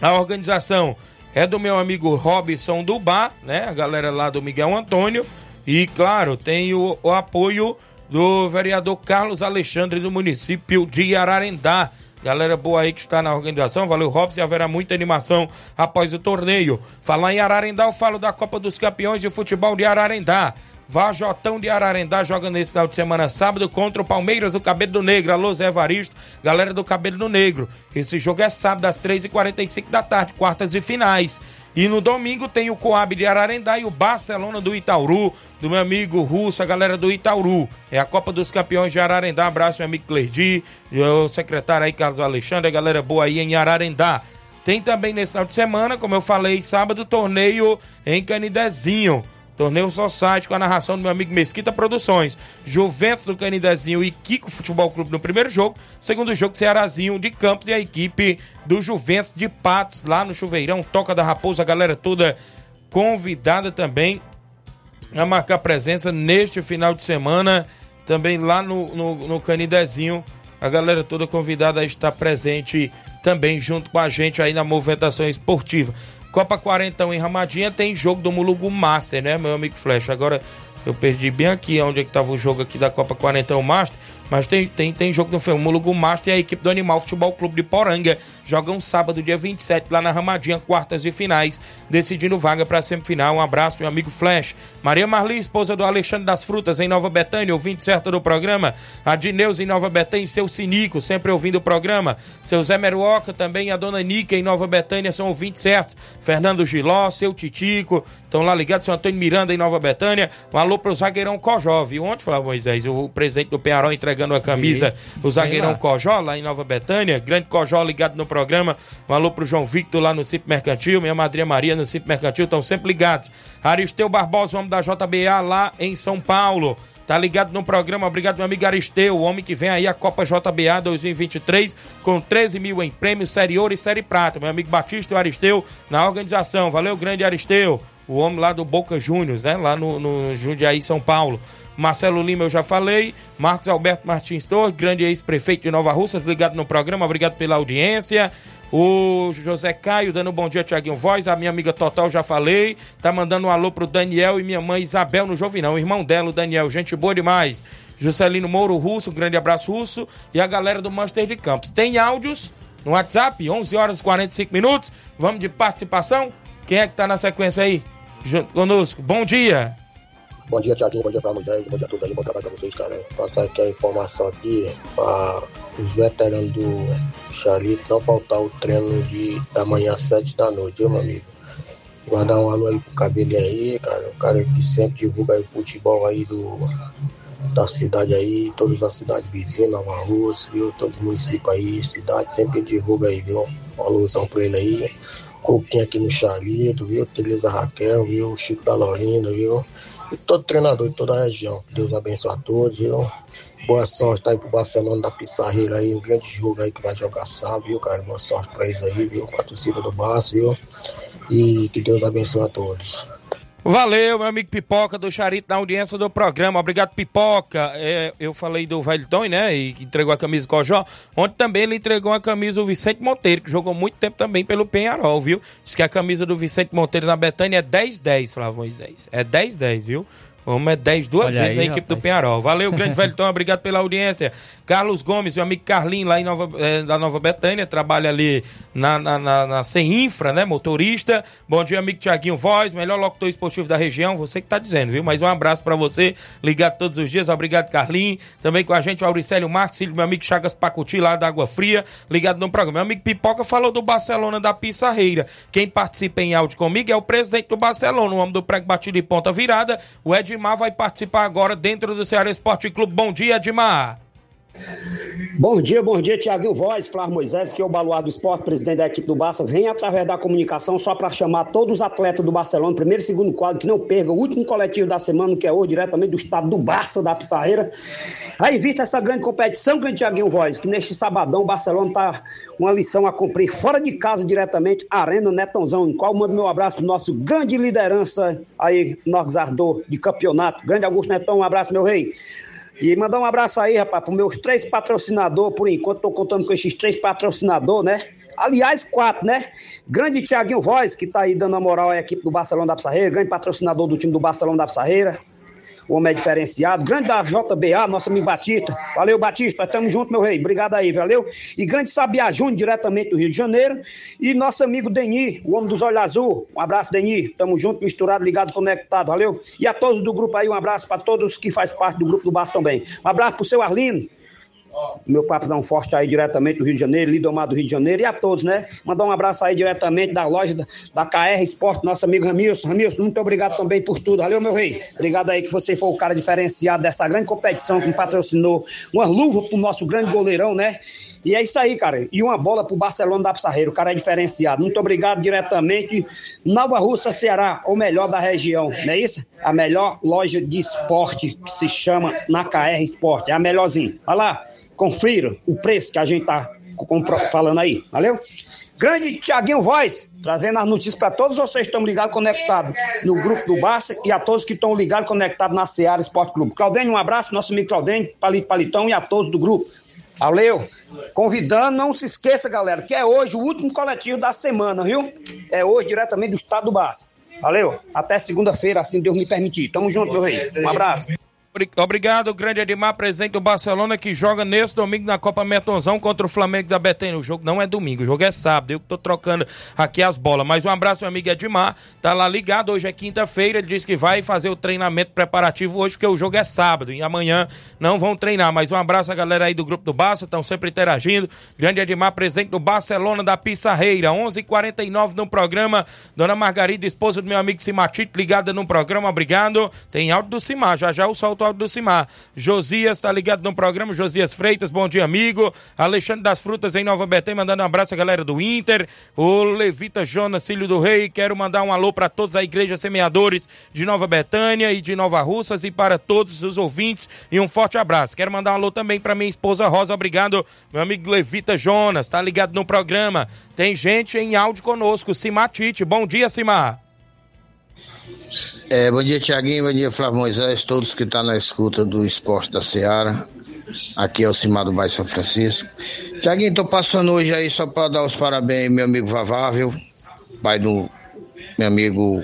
A organização é do meu amigo Robson do Bar, né? A galera lá do Miguel Antônio. E, claro, tem o, o apoio do vereador Carlos Alexandre do município de Ararendá. Galera boa aí que está na organização, valeu Robson, e haverá muita animação após o torneio. Falar em Ararendá, eu falo da Copa dos Campeões de Futebol de Ararendá. Vajotão de Ararendá joga nesse final de semana sábado contra o Palmeiras do Cabelo do Negro. Alô, Zé Evaristo, galera do Cabelo do Negro. Esse jogo é sábado às 3h45 da tarde, quartas e finais. E no domingo tem o Coab de Ararendá e o Barcelona do Itauru, do meu amigo Russo, a galera do Itauru. É a Copa dos Campeões de Ararendá. Abraço, meu amigo Clerdi, o secretário aí, Carlos Alexandre, a galera boa aí em Ararendá. Tem também nesse final de semana, como eu falei, sábado, torneio em Canidezinho. Torneio Society com a narração do meu amigo Mesquita Produções. Juventus do Canidezinho e Kiko Futebol Clube no primeiro jogo. Segundo jogo, Cearazinho de Campos e a equipe do Juventus de Patos lá no Chuveirão. Toca da Raposa, a galera toda convidada também a marcar presença neste final de semana. Também lá no, no, no Canidezinho. A galera toda convidada a estar presente também junto com a gente aí na movimentação esportiva. Copa 40 em Ramadinha tem jogo do Mulugu Master, né, meu amigo Flash? Agora eu perdi bem aqui onde é que tava o jogo aqui da Copa 40 Master. Mas tem, tem, tem jogo filme. Mulugu Master e a equipe do Animal Futebol Clube de Poranga jogam sábado, dia 27, lá na Ramadinha, quartas e finais, decidindo vaga para a semifinal. Um abraço, meu amigo Flash. Maria Marli, esposa do Alexandre das Frutas, em Nova Betânia, ouvinte certo do programa. A em Nova Betânia, seu Sinico, sempre ouvindo o programa. Seu Zé Meruoca também, a dona Nica em Nova Betânia, são ouvintes certos. Fernando Giló, seu Titico, estão lá ligados. Seu Antônio Miranda em Nova Betânia. Um alô pro zagueirão Cojó, viu? Ontem, Flávio Moisés, o presidente do Penharol entregando a camisa, o zagueirão Cojó, lá em Nova Betânia. Grande Cojó ligado no programa. Um alô pro João Victor lá no Cip Mercantil. Minha madrinha Maria no Cip Mercantil, estão sempre ligados. Aristeu Barbosa, homem da JBA lá em São Paulo. Tá ligado no programa, obrigado meu amigo Aristeu, o homem que vem aí a Copa JBA 2023 com 13 mil em prêmios, Série Ouro e Série Prata. Meu amigo Batista e o Aristeu na organização. Valeu, grande Aristeu, o homem lá do Boca Juniors, né? Lá no, no Jundiaí, São Paulo. Marcelo Lima, eu já falei. Marcos Alberto Martins Torres, grande ex-prefeito de Nova Russas, ligado no programa, obrigado pela audiência. O José Caio dando um bom dia, Tiaguinho Voz. A minha amiga Total, já falei. Tá mandando um alô pro Daniel e minha mãe Isabel no Jovinão. O irmão dela, o Daniel. Gente boa demais. Juscelino Mouro Russo, um grande abraço russo. E a galera do Manchester de Campos. Tem áudios no WhatsApp, 11 horas e 45 minutos. Vamos de participação? Quem é que tá na sequência aí? Junto conosco. Bom dia. Bom dia, Tiaguinho. Bom dia pra Moisés. Bom dia a todos aí. Bom trabalho pra vocês, cara. Passar aqui a informação aqui para os veteranos do Charito não faltar o treino de, da manhã às 7 da noite, viu, meu amigo? Guardar um alô aí pro cabelinho aí, cara. O cara que sempre divulga aí o futebol aí do, da cidade aí, todas as cidades vizinhas, Nova Rússia, viu? Todos os municípios aí, cidade, sempre divulga aí, viu? Um alôzão pra ele aí. Coquinho aqui no Charito, viu? Tereza Raquel, viu? Chico da Lorinda, viu? E todo treinador de toda a região. Deus abençoe a todos, viu? Boa sorte aí pro Barcelona da Pissarreira aí, um grande jogo aí que vai jogar sábado, viu, cara? Boa sorte pra eles aí, viu? Pra torcida do Barça, viu? E que Deus abençoe a todos. Valeu, meu amigo Pipoca do Charito na audiência do programa. Obrigado, Pipoca. É, eu falei do Velton, né? E que entregou a camisa do Cojó. Ontem também ele entregou a camisa do Vicente Monteiro, que jogou muito tempo também pelo Penharol, viu? Diz que a camisa do Vicente Monteiro na Betânia é 10-10, Flávio. É 10-10, viu? Homem é 10 duas Olha vezes aí, a equipe rapaz. do Penharol. Valeu, grande Velton, obrigado pela audiência. Carlos Gomes, meu amigo Carlinho, lá em Nova, eh, da Nova Betânia, trabalha ali na, na, na, na Infra, né? Motorista. Bom dia, amigo Tiaguinho Voz, melhor locutor esportivo da região. Você que tá dizendo, viu? Mas um abraço pra você, ligado todos os dias. Obrigado, Carlinho. Também com a gente, o Auricélio Marques, filho do meu amigo Chagas Pacuti, lá da Água Fria, ligado no programa. Meu amigo Pipoca falou do Barcelona da Pissarreira. Quem participa em áudio comigo é o presidente do Barcelona, o homem do prego batido e ponta virada. O Edmar vai participar agora dentro do Ceará Esporte Clube. Bom dia, Edmar. Bom dia, bom dia, Tiaguinho Voz, Flávio Moisés, que é o baluado do esporte, presidente da equipe do Barça, vem através da comunicação só para chamar todos os atletas do Barcelona, primeiro e segundo quadro, que não percam o último coletivo da semana, que é hoje, diretamente do estado do Barça, da Pissarreira. Aí, vista essa grande competição, grande Tiaguinho Voz, que neste sabadão o Barcelona tá uma lição a cumprir fora de casa, diretamente, Arena Netãozão, em qual mando meu abraço pro nosso grande liderança aí, organizador de campeonato, grande Augusto Netão, um abraço, meu rei. E mandar um abraço aí, rapaz, para meus três patrocinadores, por enquanto tô contando com esses três patrocinadores, né? Aliás, quatro, né? Grande Tiaguinho Voz, que tá aí dando a moral à equipe do Barcelona da Pissarreira, grande patrocinador do time do Barcelona da Pissarreira. O homem é diferenciado. Grande da JBA, nosso amigo Batista. Valeu, Batista. Tamo junto, meu rei. Obrigado aí, valeu. E grande Sabiá Júnior, diretamente do Rio de Janeiro. E nosso amigo Deni, o homem dos olhos azul. Um abraço, Deni. Tamo junto, misturado, ligado, conectado. Valeu. E a todos do grupo aí, um abraço para todos que faz parte do grupo do Barça também. Um abraço pro seu Arlindo. Meu um forte aí diretamente do Rio de Janeiro, Lidomar do Rio de Janeiro e a todos, né? Mandar um abraço aí diretamente da loja da, da KR Esporte, nosso amigo Ramilson. Ramilson, muito obrigado também por tudo. Valeu, meu rei. Obrigado aí que você foi o cara diferenciado dessa grande competição que patrocinou. Uma luva pro nosso grande goleirão, né? E é isso aí, cara. E uma bola pro Barcelona da Pissarreira. O cara é diferenciado. Muito obrigado diretamente. Nova Russa, Ceará, o melhor da região, não é isso? A melhor loja de esporte que se chama na KR Esporte. É a melhorzinha. Vai lá, confira o preço que a gente tá falando aí. Valeu? Grande Tiaguinho Voz, trazendo as notícias para todos vocês que estão ligados, conectados no grupo do Barça e a todos que estão ligados, conectados na Seara Esporte Clube. Claudênio, um abraço, nosso amigo Claudênio, Palito Palitão e a todos do grupo. Valeu! Convidando, não se esqueça, galera, que é hoje o último coletivo da semana, viu? É hoje, diretamente do estado do Barça. Valeu! Até segunda-feira, assim Deus me permitir. Tamo junto, meu rei. Um abraço. Obri- Obrigado, grande Edmar, presidente do Barcelona, que joga nesse domingo na Copa Metonzão contra o Flamengo da Betânia. O jogo não é domingo, o jogo é sábado. Eu que tô trocando aqui as bolas. Mas um abraço, meu amigo Edmar. Tá lá ligado, hoje é quinta-feira. Ele disse que vai fazer o treinamento preparativo hoje, porque o jogo é sábado. E amanhã não vão treinar. Mas um abraço a galera aí do grupo do Barça, estão sempre interagindo. Grande Edmar, presidente do Barcelona da Pissarreira. 11:49 h 49 no programa. Dona Margarida, esposa do meu amigo Simatite, ligada no programa. Obrigado. Tem áudio do Simar. Já já eu solto o áudio do Simar. Josias tá ligado no programa. Josias Freitas, bom dia, amigo. Alexandre das Frutas em Nova Betânia, mandando um abraço à galera do Inter. O Levita Jonas, filho do rei. Quero mandar um alô para todos a igreja semeadores de Nova Betânia e de Nova Russas e para todos os ouvintes. E um forte abraço. Quero mandar um alô também para minha esposa Rosa. Obrigado, meu amigo Levita Jonas. Tá ligado no programa. Tem gente em áudio conosco. Simar Tite. Bom dia, Simar. É, bom dia, Tiaguinho. Bom dia, Flávio Moisés. Todos que estão na escuta do Esporte da Seara. Aqui é o Cimar do Bairro São Francisco. Tiaguinho, tô passando hoje aí só para dar os parabéns meu amigo Vavável, pai do meu amigo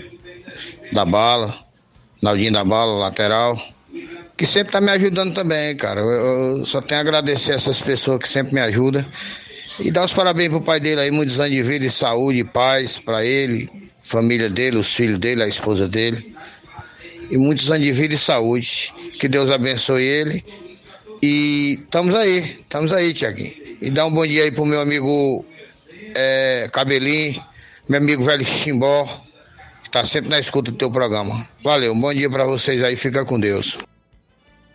da Bala, Naldinho da Bala, lateral, que sempre tá me ajudando também, cara. Eu, eu só tenho a agradecer essas pessoas que sempre me ajudam. E dar os parabéns pro pai dele aí, muitos anos de vida e saúde paz para ele, família dele, os filhos dele, a esposa dele. E muitos anos de vida e saúde. Que Deus abençoe ele. E estamos aí, estamos aí, Tiaguinho. E dá um bom dia aí pro meu amigo é, Cabelinho, meu amigo velho Chimbó, que tá sempre na escuta do teu programa. Valeu, um bom dia para vocês aí, fica com Deus.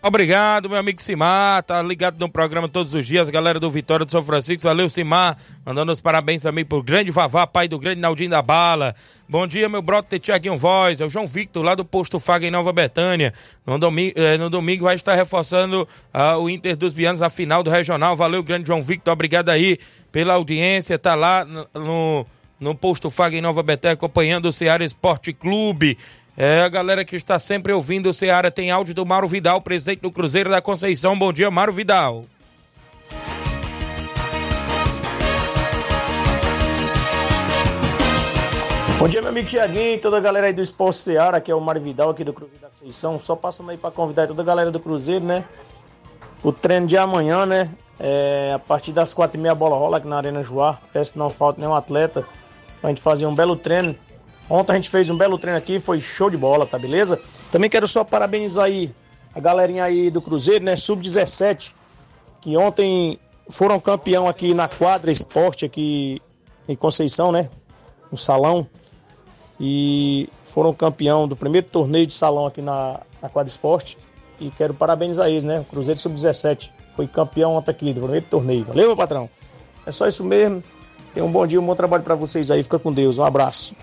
Obrigado, meu amigo Simar, tá ligado no programa todos os dias, galera do Vitória do São Francisco, valeu Simar, mandando os parabéns também pro grande Vavá, pai do grande Naldinho da Bala. Bom dia, meu brother Tiaguinho Voz, é o João Victor, lá do Posto Faga em Nova Betânia. No domingo, no domingo vai estar reforçando ah, o Inter dos Bianos, a final do Regional, valeu grande João Victor, obrigado aí pela audiência, tá lá no- no no Posto Faga em Nova Betânia, acompanhando o Ceará Esporte Clube. É a galera que está sempre ouvindo o Ceará. Tem áudio do Mauro Vidal, presidente do Cruzeiro da Conceição. Bom dia, Mauro Vidal. Bom dia, meu amigo Tiaguinho, toda a galera aí do Esporte Seara, que é o Mário Vidal aqui do Cruzeiro da Conceição. Só passando aí para convidar toda a galera do Cruzeiro, né? O treino de amanhã, né? É, a partir das quatro e meia a bola rola aqui na Arena Joá. Peço que não falta nenhum atleta pra gente fazer um belo treino. Ontem a gente fez um belo treino aqui, foi show de bola, tá beleza? Também quero só parabenizar aí a galerinha aí do Cruzeiro, né? Sub-17, que ontem foram campeão aqui na quadra esporte aqui em Conceição, né? No salão. E foram campeão do primeiro torneio de salão aqui na, na quadra esporte. E quero parabenizar eles, né? O Cruzeiro Sub-17 foi campeão ontem aqui do primeiro torneio. Valeu, meu patrão? É só isso mesmo. Tenham um bom dia, um bom trabalho para vocês aí. Fica com Deus. Um abraço.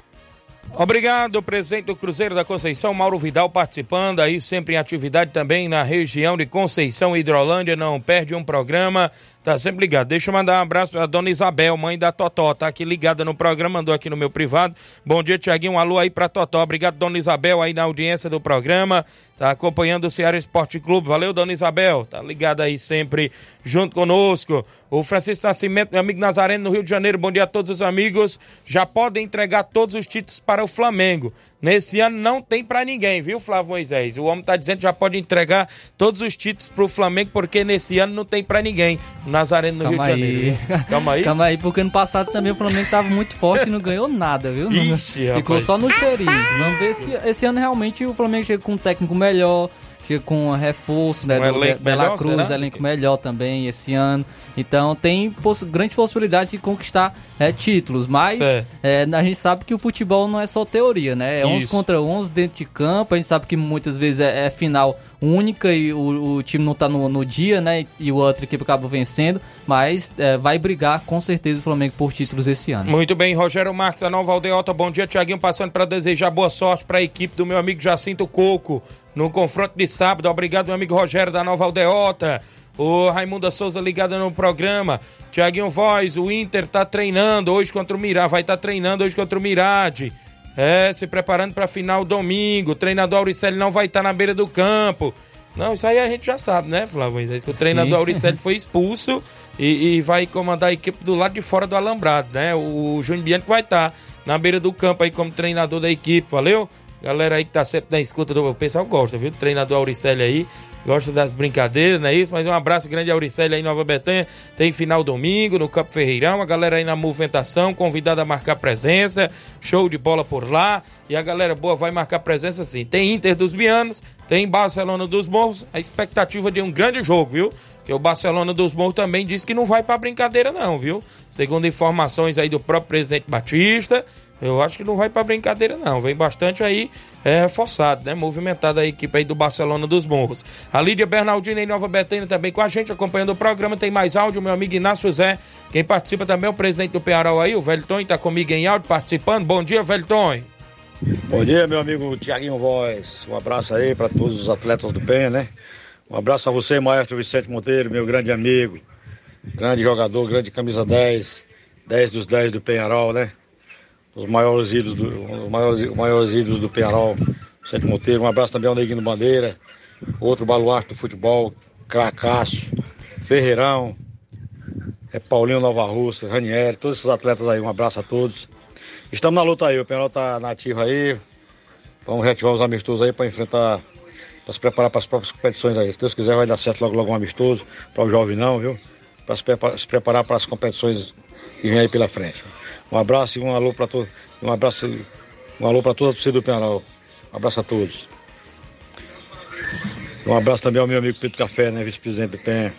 Obrigado, presidente do Cruzeiro da Conceição, Mauro Vidal, participando aí, sempre em atividade também na região de Conceição Hidrolândia. Não perde um programa, tá sempre ligado. Deixa eu mandar um abraço pra dona Isabel, mãe da Totó, tá aqui ligada no programa, mandou aqui no meu privado. Bom dia, Tiaguinho, um alô aí pra Totó. Obrigado, dona Isabel, aí na audiência do programa, tá acompanhando o Ceará Esporte Clube. Valeu, dona Isabel, tá ligada aí sempre junto conosco. O Francisco Nascimento, meu amigo Nazareno, no Rio de Janeiro, bom dia a todos os amigos. Já podem entregar todos os títulos para o Flamengo. Nesse ano não tem para ninguém, viu, Flávio Moisés? O homem tá dizendo que já pode entregar todos os títulos pro Flamengo, porque nesse ano não tem para ninguém. O Nazareno no Calma Rio de aí. Janeiro. viu? Calma aí. Calma aí, porque ano passado também o Flamengo tava muito forte e não ganhou nada, viu? Ixi, Ficou rapaz. só no cheirinho. Vamos ver se esse ano realmente o Flamengo chega com um técnico melhor, chega com reforço, né? Um do elenco Be- Bela melhor, Cruz, será? elenco melhor também esse ano. Então tem poss grandes possibilidades de conquistar é, títulos, mas é, a gente sabe que o futebol não é só teoria, né? É 11 Isso. contra 11 dentro de campo. A gente sabe que muitas vezes é, é final única e o, o time não tá no, no dia, né? E o outra equipe acaba vencendo, mas é, vai brigar com certeza o Flamengo por títulos esse ano. Muito bem, Rogério Marques, a Nova Aldeota. Bom dia, Tiaguinho, passando para desejar boa sorte para a equipe do meu amigo Jacinto Coco no confronto de sábado. Obrigado, meu amigo Rogério da Nova Aldeota. O Raimunda Souza ligada no programa. Tiaguinho Voz, o Inter tá treinando hoje contra o Mirade. Vai estar treinando hoje contra o Mirade. É, se preparando para final domingo. O treinador Auricelli não vai estar na beira do campo. Não, isso aí a gente já sabe, né, Flávio? Que o treinador Auricelli foi expulso e, e vai comandar a equipe do lado de fora do alambrado, né? O Júnior Bianchi vai estar na beira do campo aí como treinador da equipe, valeu? Galera aí que tá sempre na escuta do. Pessoal gosta, viu? Treinador Auricelli aí. Gosta das brincadeiras, não é isso? Mas um abraço grande Auricelli aí Nova Betânia. Tem final domingo no Campo Ferreirão. A galera aí na movimentação, convidada a marcar presença. Show de bola por lá. E a galera boa vai marcar presença sim. Tem Inter dos Bianos, tem Barcelona dos Morros. A expectativa de um grande jogo, viu? Que o Barcelona dos Morros também disse que não vai pra brincadeira, não, viu? Segundo informações aí do próprio presidente Batista. Eu acho que não vai pra brincadeira, não. Vem bastante aí é, forçado, né? Movimentada a equipe aí do Barcelona dos Morros. A Lídia Bernardina em Nova Betânia também com a gente, acompanhando o programa. Tem mais áudio, meu amigo Inácio Zé. Quem participa também é o presidente do Pearol aí, o Velton, tá comigo em áudio participando. Bom dia, Velton. Bom dia, meu amigo Tiaguinho Voz. Um abraço aí para todos os atletas do Penha, né? Um abraço a você, maestro Vicente Monteiro, meu grande amigo, grande jogador, grande camisa 10, 10 dos 10 do Penharol, né? Os maiores ídolos do, os maiores, maiores ídolos do Penharol, Vicente Monteiro. Um abraço também ao Neguinho Bandeira, outro baluarte do futebol, Cracaço, Ferreirão, é Paulinho Nova Russa, Ranieri, todos esses atletas aí. Um abraço a todos. Estamos na luta aí, o Penharol tá nativo aí. Vamos reativar os amistosos aí para enfrentar, para se preparar para as próprias competições aí. Se Deus quiser, vai dar certo logo logo um amistoso para o jovem não, viu? Para se preparar para as competições que vem aí pela frente. Um abraço e um alô para todos. Um abraço, um alô para toda a torcida do Penharol. Um abraço a todos. Um abraço também ao meu amigo Pedro Café, né, vice-presidente do PEN.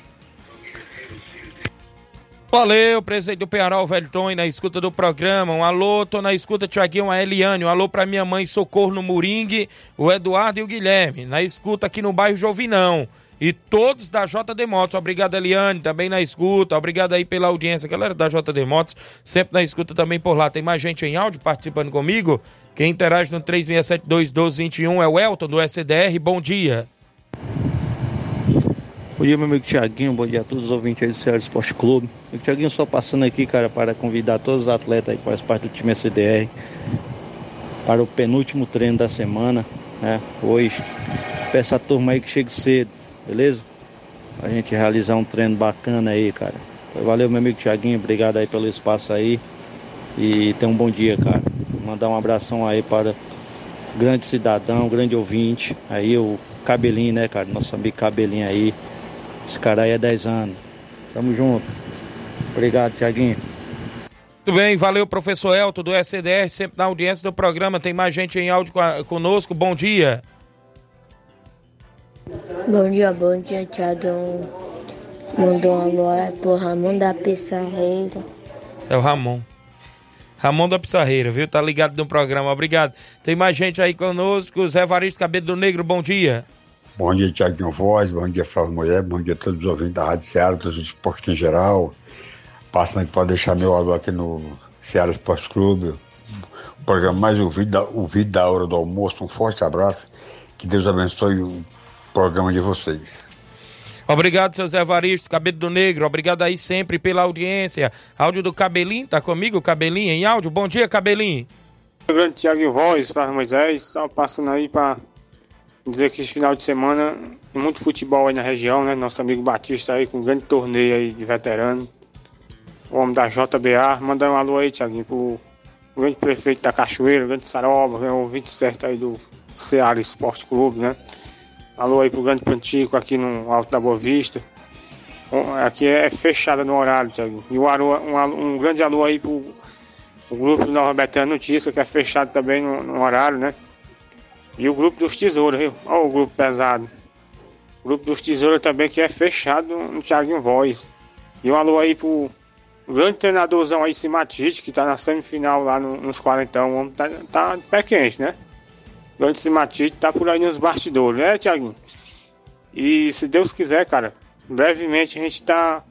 Valeu, presidente do Penharol, Velton, aí na escuta do programa. Um alô, tô na escuta, Tiaguinho, a Eliane. Um alô pra minha mãe, Socorro no Moringue, o Eduardo e o Guilherme. Na escuta aqui no bairro Jovinão. E todos da JD Motos. Obrigado, Eliane, também na escuta. Obrigado aí pela audiência. Galera da JD Motos, sempre na escuta também por lá. Tem mais gente em áudio participando comigo? Quem interage no 36721221 é o Elton do SDR. Bom dia. Bom dia, meu amigo Tiaguinho. Bom dia a todos os ouvintes aí do Ceará Esporte Clube. O Tiaguinho só passando aqui, cara, para convidar todos os atletas aí que fazem parte do time SDR para o penúltimo treino da semana, né? Hoje. Peço a turma aí que chegue cedo, beleza? Pra gente realizar um treino bacana aí, cara. Valeu, meu amigo Tiaguinho. Obrigado aí pelo espaço aí. E tenha um bom dia, cara. Mandar um abração aí para grande cidadão, grande ouvinte. Aí o Cabelinho, né, cara? Nosso amigo Cabelinho aí. Esse cara aí é 10 anos. Tamo junto. Obrigado, Tiaguinho. Muito bem, valeu, professor Elton do SDR, sempre na audiência do programa. Tem mais gente em áudio conosco. Bom dia. Bom dia, bom dia, Tiagão. Mandou um alô é pro Ramon da Pissarreira. É o Ramon. Ramon da Pissarreira, viu? Tá ligado no programa, obrigado. Tem mais gente aí conosco. Zé Varisto Cabelo do Negro, bom dia. Bom dia, Tiaguinho Voz, bom dia, Flávio Mulher, bom dia a todos os ouvintes da Rádio Ceará, todos os esportes em geral. Passando aqui para deixar meu alô aqui no Ceará Esporte Clube. O programa mais ouvido, ouvido da hora do almoço. Um forte abraço. Que Deus abençoe o programa de vocês. Obrigado, seu Zé Varisto, Cabelo do Negro. Obrigado aí sempre pela audiência. Áudio do Cabelinho, tá comigo, Cabelinho, em áudio. Bom dia, Cabelinho. Grande Tiago Voz, Flávio Moisés, só passando aí para dizer que esse final de semana muito futebol aí na região, né? Nosso amigo Batista aí com um grande torneio aí de veterano o homem da JBA. Mandar um alô aí, Tiaguinho, pro grande prefeito da Cachoeira, grande Saroba, o ouvinte certo aí do Ceará Esporte Clube, né? Alô aí pro grande Pantico aqui no Alto da Boa Vista. Aqui é fechada no horário, Tiaguinho. E um, um, um, grande alô aí pro o grupo do Nova Betânia Notícia, que é fechado também no, no, horário, né? E o grupo dos Tesouros, viu? Olha o grupo pesado. O grupo dos Tesouros também, que é fechado no Thiaguinho Voz. E um alô aí pro grande treinadorzão aí, Simatite, que tá na semifinal lá no, nos 40, o homem tá, tá pé quente, né? O grande Simatite tá por aí nos bastidores, né, Tiaguinho? E se Deus quiser, cara, brevemente a gente tá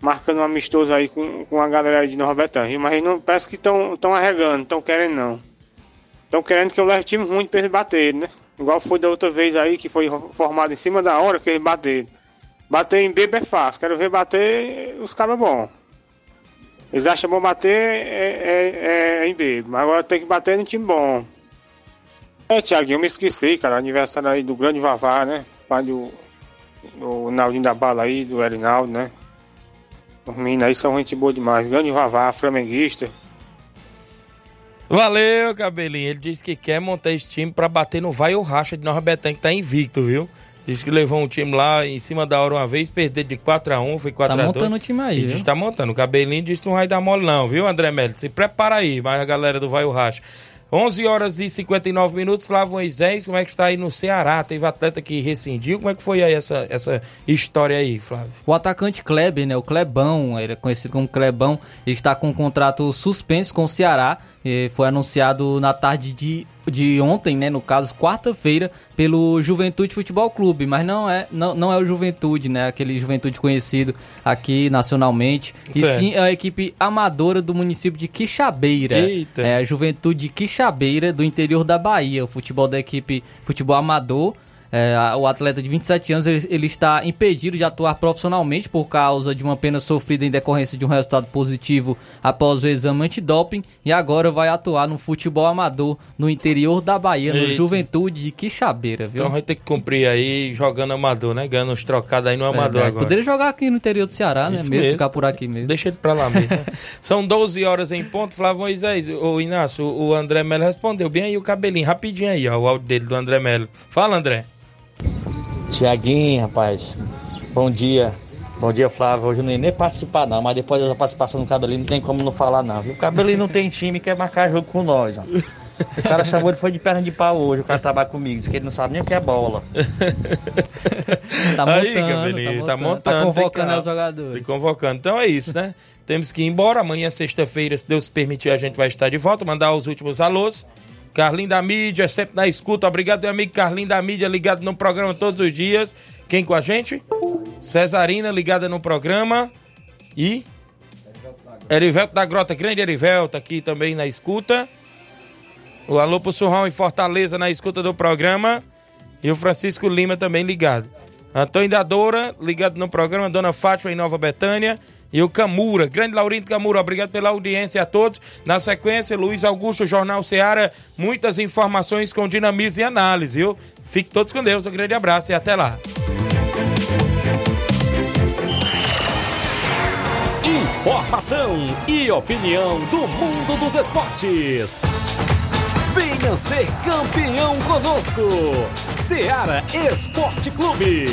marcando um amistoso aí com, com a galera de Nova mas não parece que estão tão arregando, estão querendo não. Estão querendo que eu leve time ruim pra eles baterem, né? Igual foi da outra vez aí, que foi formado em cima da hora que eles bateram. Bater em bebo é fácil, quero ver bater os caras bons. Eles acham bom bater é, é, é em B, mas agora tem que bater no time bom. É, Thiaguinho, eu me esqueci, cara. Aniversário aí do grande Vavá, né? Pai do, do Naldinho da Bala aí, do Erinaldo, né? Os meninos aí são gente boa demais. Grande Vavá, flamenguista. Valeu, cabelinho. Ele disse que quer montar esse time pra bater no Vai ou Racha de Nova Betânia, que tá invicto, viu? Diz que levou um time lá em cima da hora uma vez, perdeu de 4x1, foi 4x2. Tá montando o time aí, E diz que tá montando. O cabelinho disse que não vai dar mole não, viu, André Melo? Se prepara aí, vai a galera do Vai o Racha. 11 horas e 59 minutos, Flávio Moisés, como é que está aí no Ceará? Teve atleta que rescindiu, como é que foi aí essa, essa história aí, Flávio? O atacante Kleber, né, o Clebão, ele é conhecido como Clebão, ele está com um contrato suspenso com o Ceará, foi anunciado na tarde de, de ontem, né, no caso, quarta-feira, pelo Juventude Futebol Clube, mas não é, não, não é o Juventude, né, aquele Juventude conhecido aqui nacionalmente, e sim é a equipe amadora do município de Quixabeira. Eita. É a Juventude Quixabeira do interior da Bahia, o futebol da equipe futebol amador é, o atleta de 27 anos ele, ele, está impedido de atuar profissionalmente por causa de uma pena sofrida em decorrência de um resultado positivo após o exame antidoping e agora vai atuar no futebol amador no interior da Bahia, Eita. no Juventude de Quixabeira, viu? Então vai ter que cumprir aí jogando amador, né? Ganhando uns trocados aí no amador é, agora. Poderia jogar aqui no interior do Ceará, né? Mesmo, ficar por aqui mesmo. Deixa ele pra lá mesmo. São 12 horas em ponto, Flávio Moisés. O Inácio, o André Melo respondeu bem aí o cabelinho, rapidinho aí, ó, o áudio dele do André Melo. Fala, André. Tiaguinho, rapaz, bom dia. Bom dia, Flávio. Hoje eu nem, nem participar, não, mas depois da participação do Cabelinho não tem como não falar, não. Viu? O Cabelinho não tem time quer marcar jogo com nós, ó. O cara chamou ele foi de perna de pau hoje, o cara trabalha comigo, disse que ele não sabe nem o que é bola. tá montando, Aí, Cabelinho, tá, montando, tá montando. Tá convocando tá, os jogadores. Tá convocando. Então é isso, né? Temos que ir embora. Amanhã, sexta-feira, se Deus permitir, a gente vai estar de volta. Mandar os últimos alôs. Carlinho da Mídia, sempre na escuta. Obrigado, meu amigo Carlinho da Mídia, ligado no programa todos os dias. Quem com a gente? Cesarina, ligada no programa. E. Erivelto da Grota, grande Erivelto, aqui também na escuta. O Alô pro Surrão em Fortaleza, na escuta do programa. E o Francisco Lima também ligado. Antônio da Doura, ligado no programa. Dona Fátima em Nova Betânia e o Camura. Grande Laurindo Camura, obrigado pela audiência a todos. Na sequência, Luiz Augusto, Jornal Seara, muitas informações com dinamismo e análise, viu? Fique todos com Deus, um grande abraço e até lá. Informa Informação e opinião do mundo dos esportes. Venha ser campeão conosco. Seara Esporte Clube.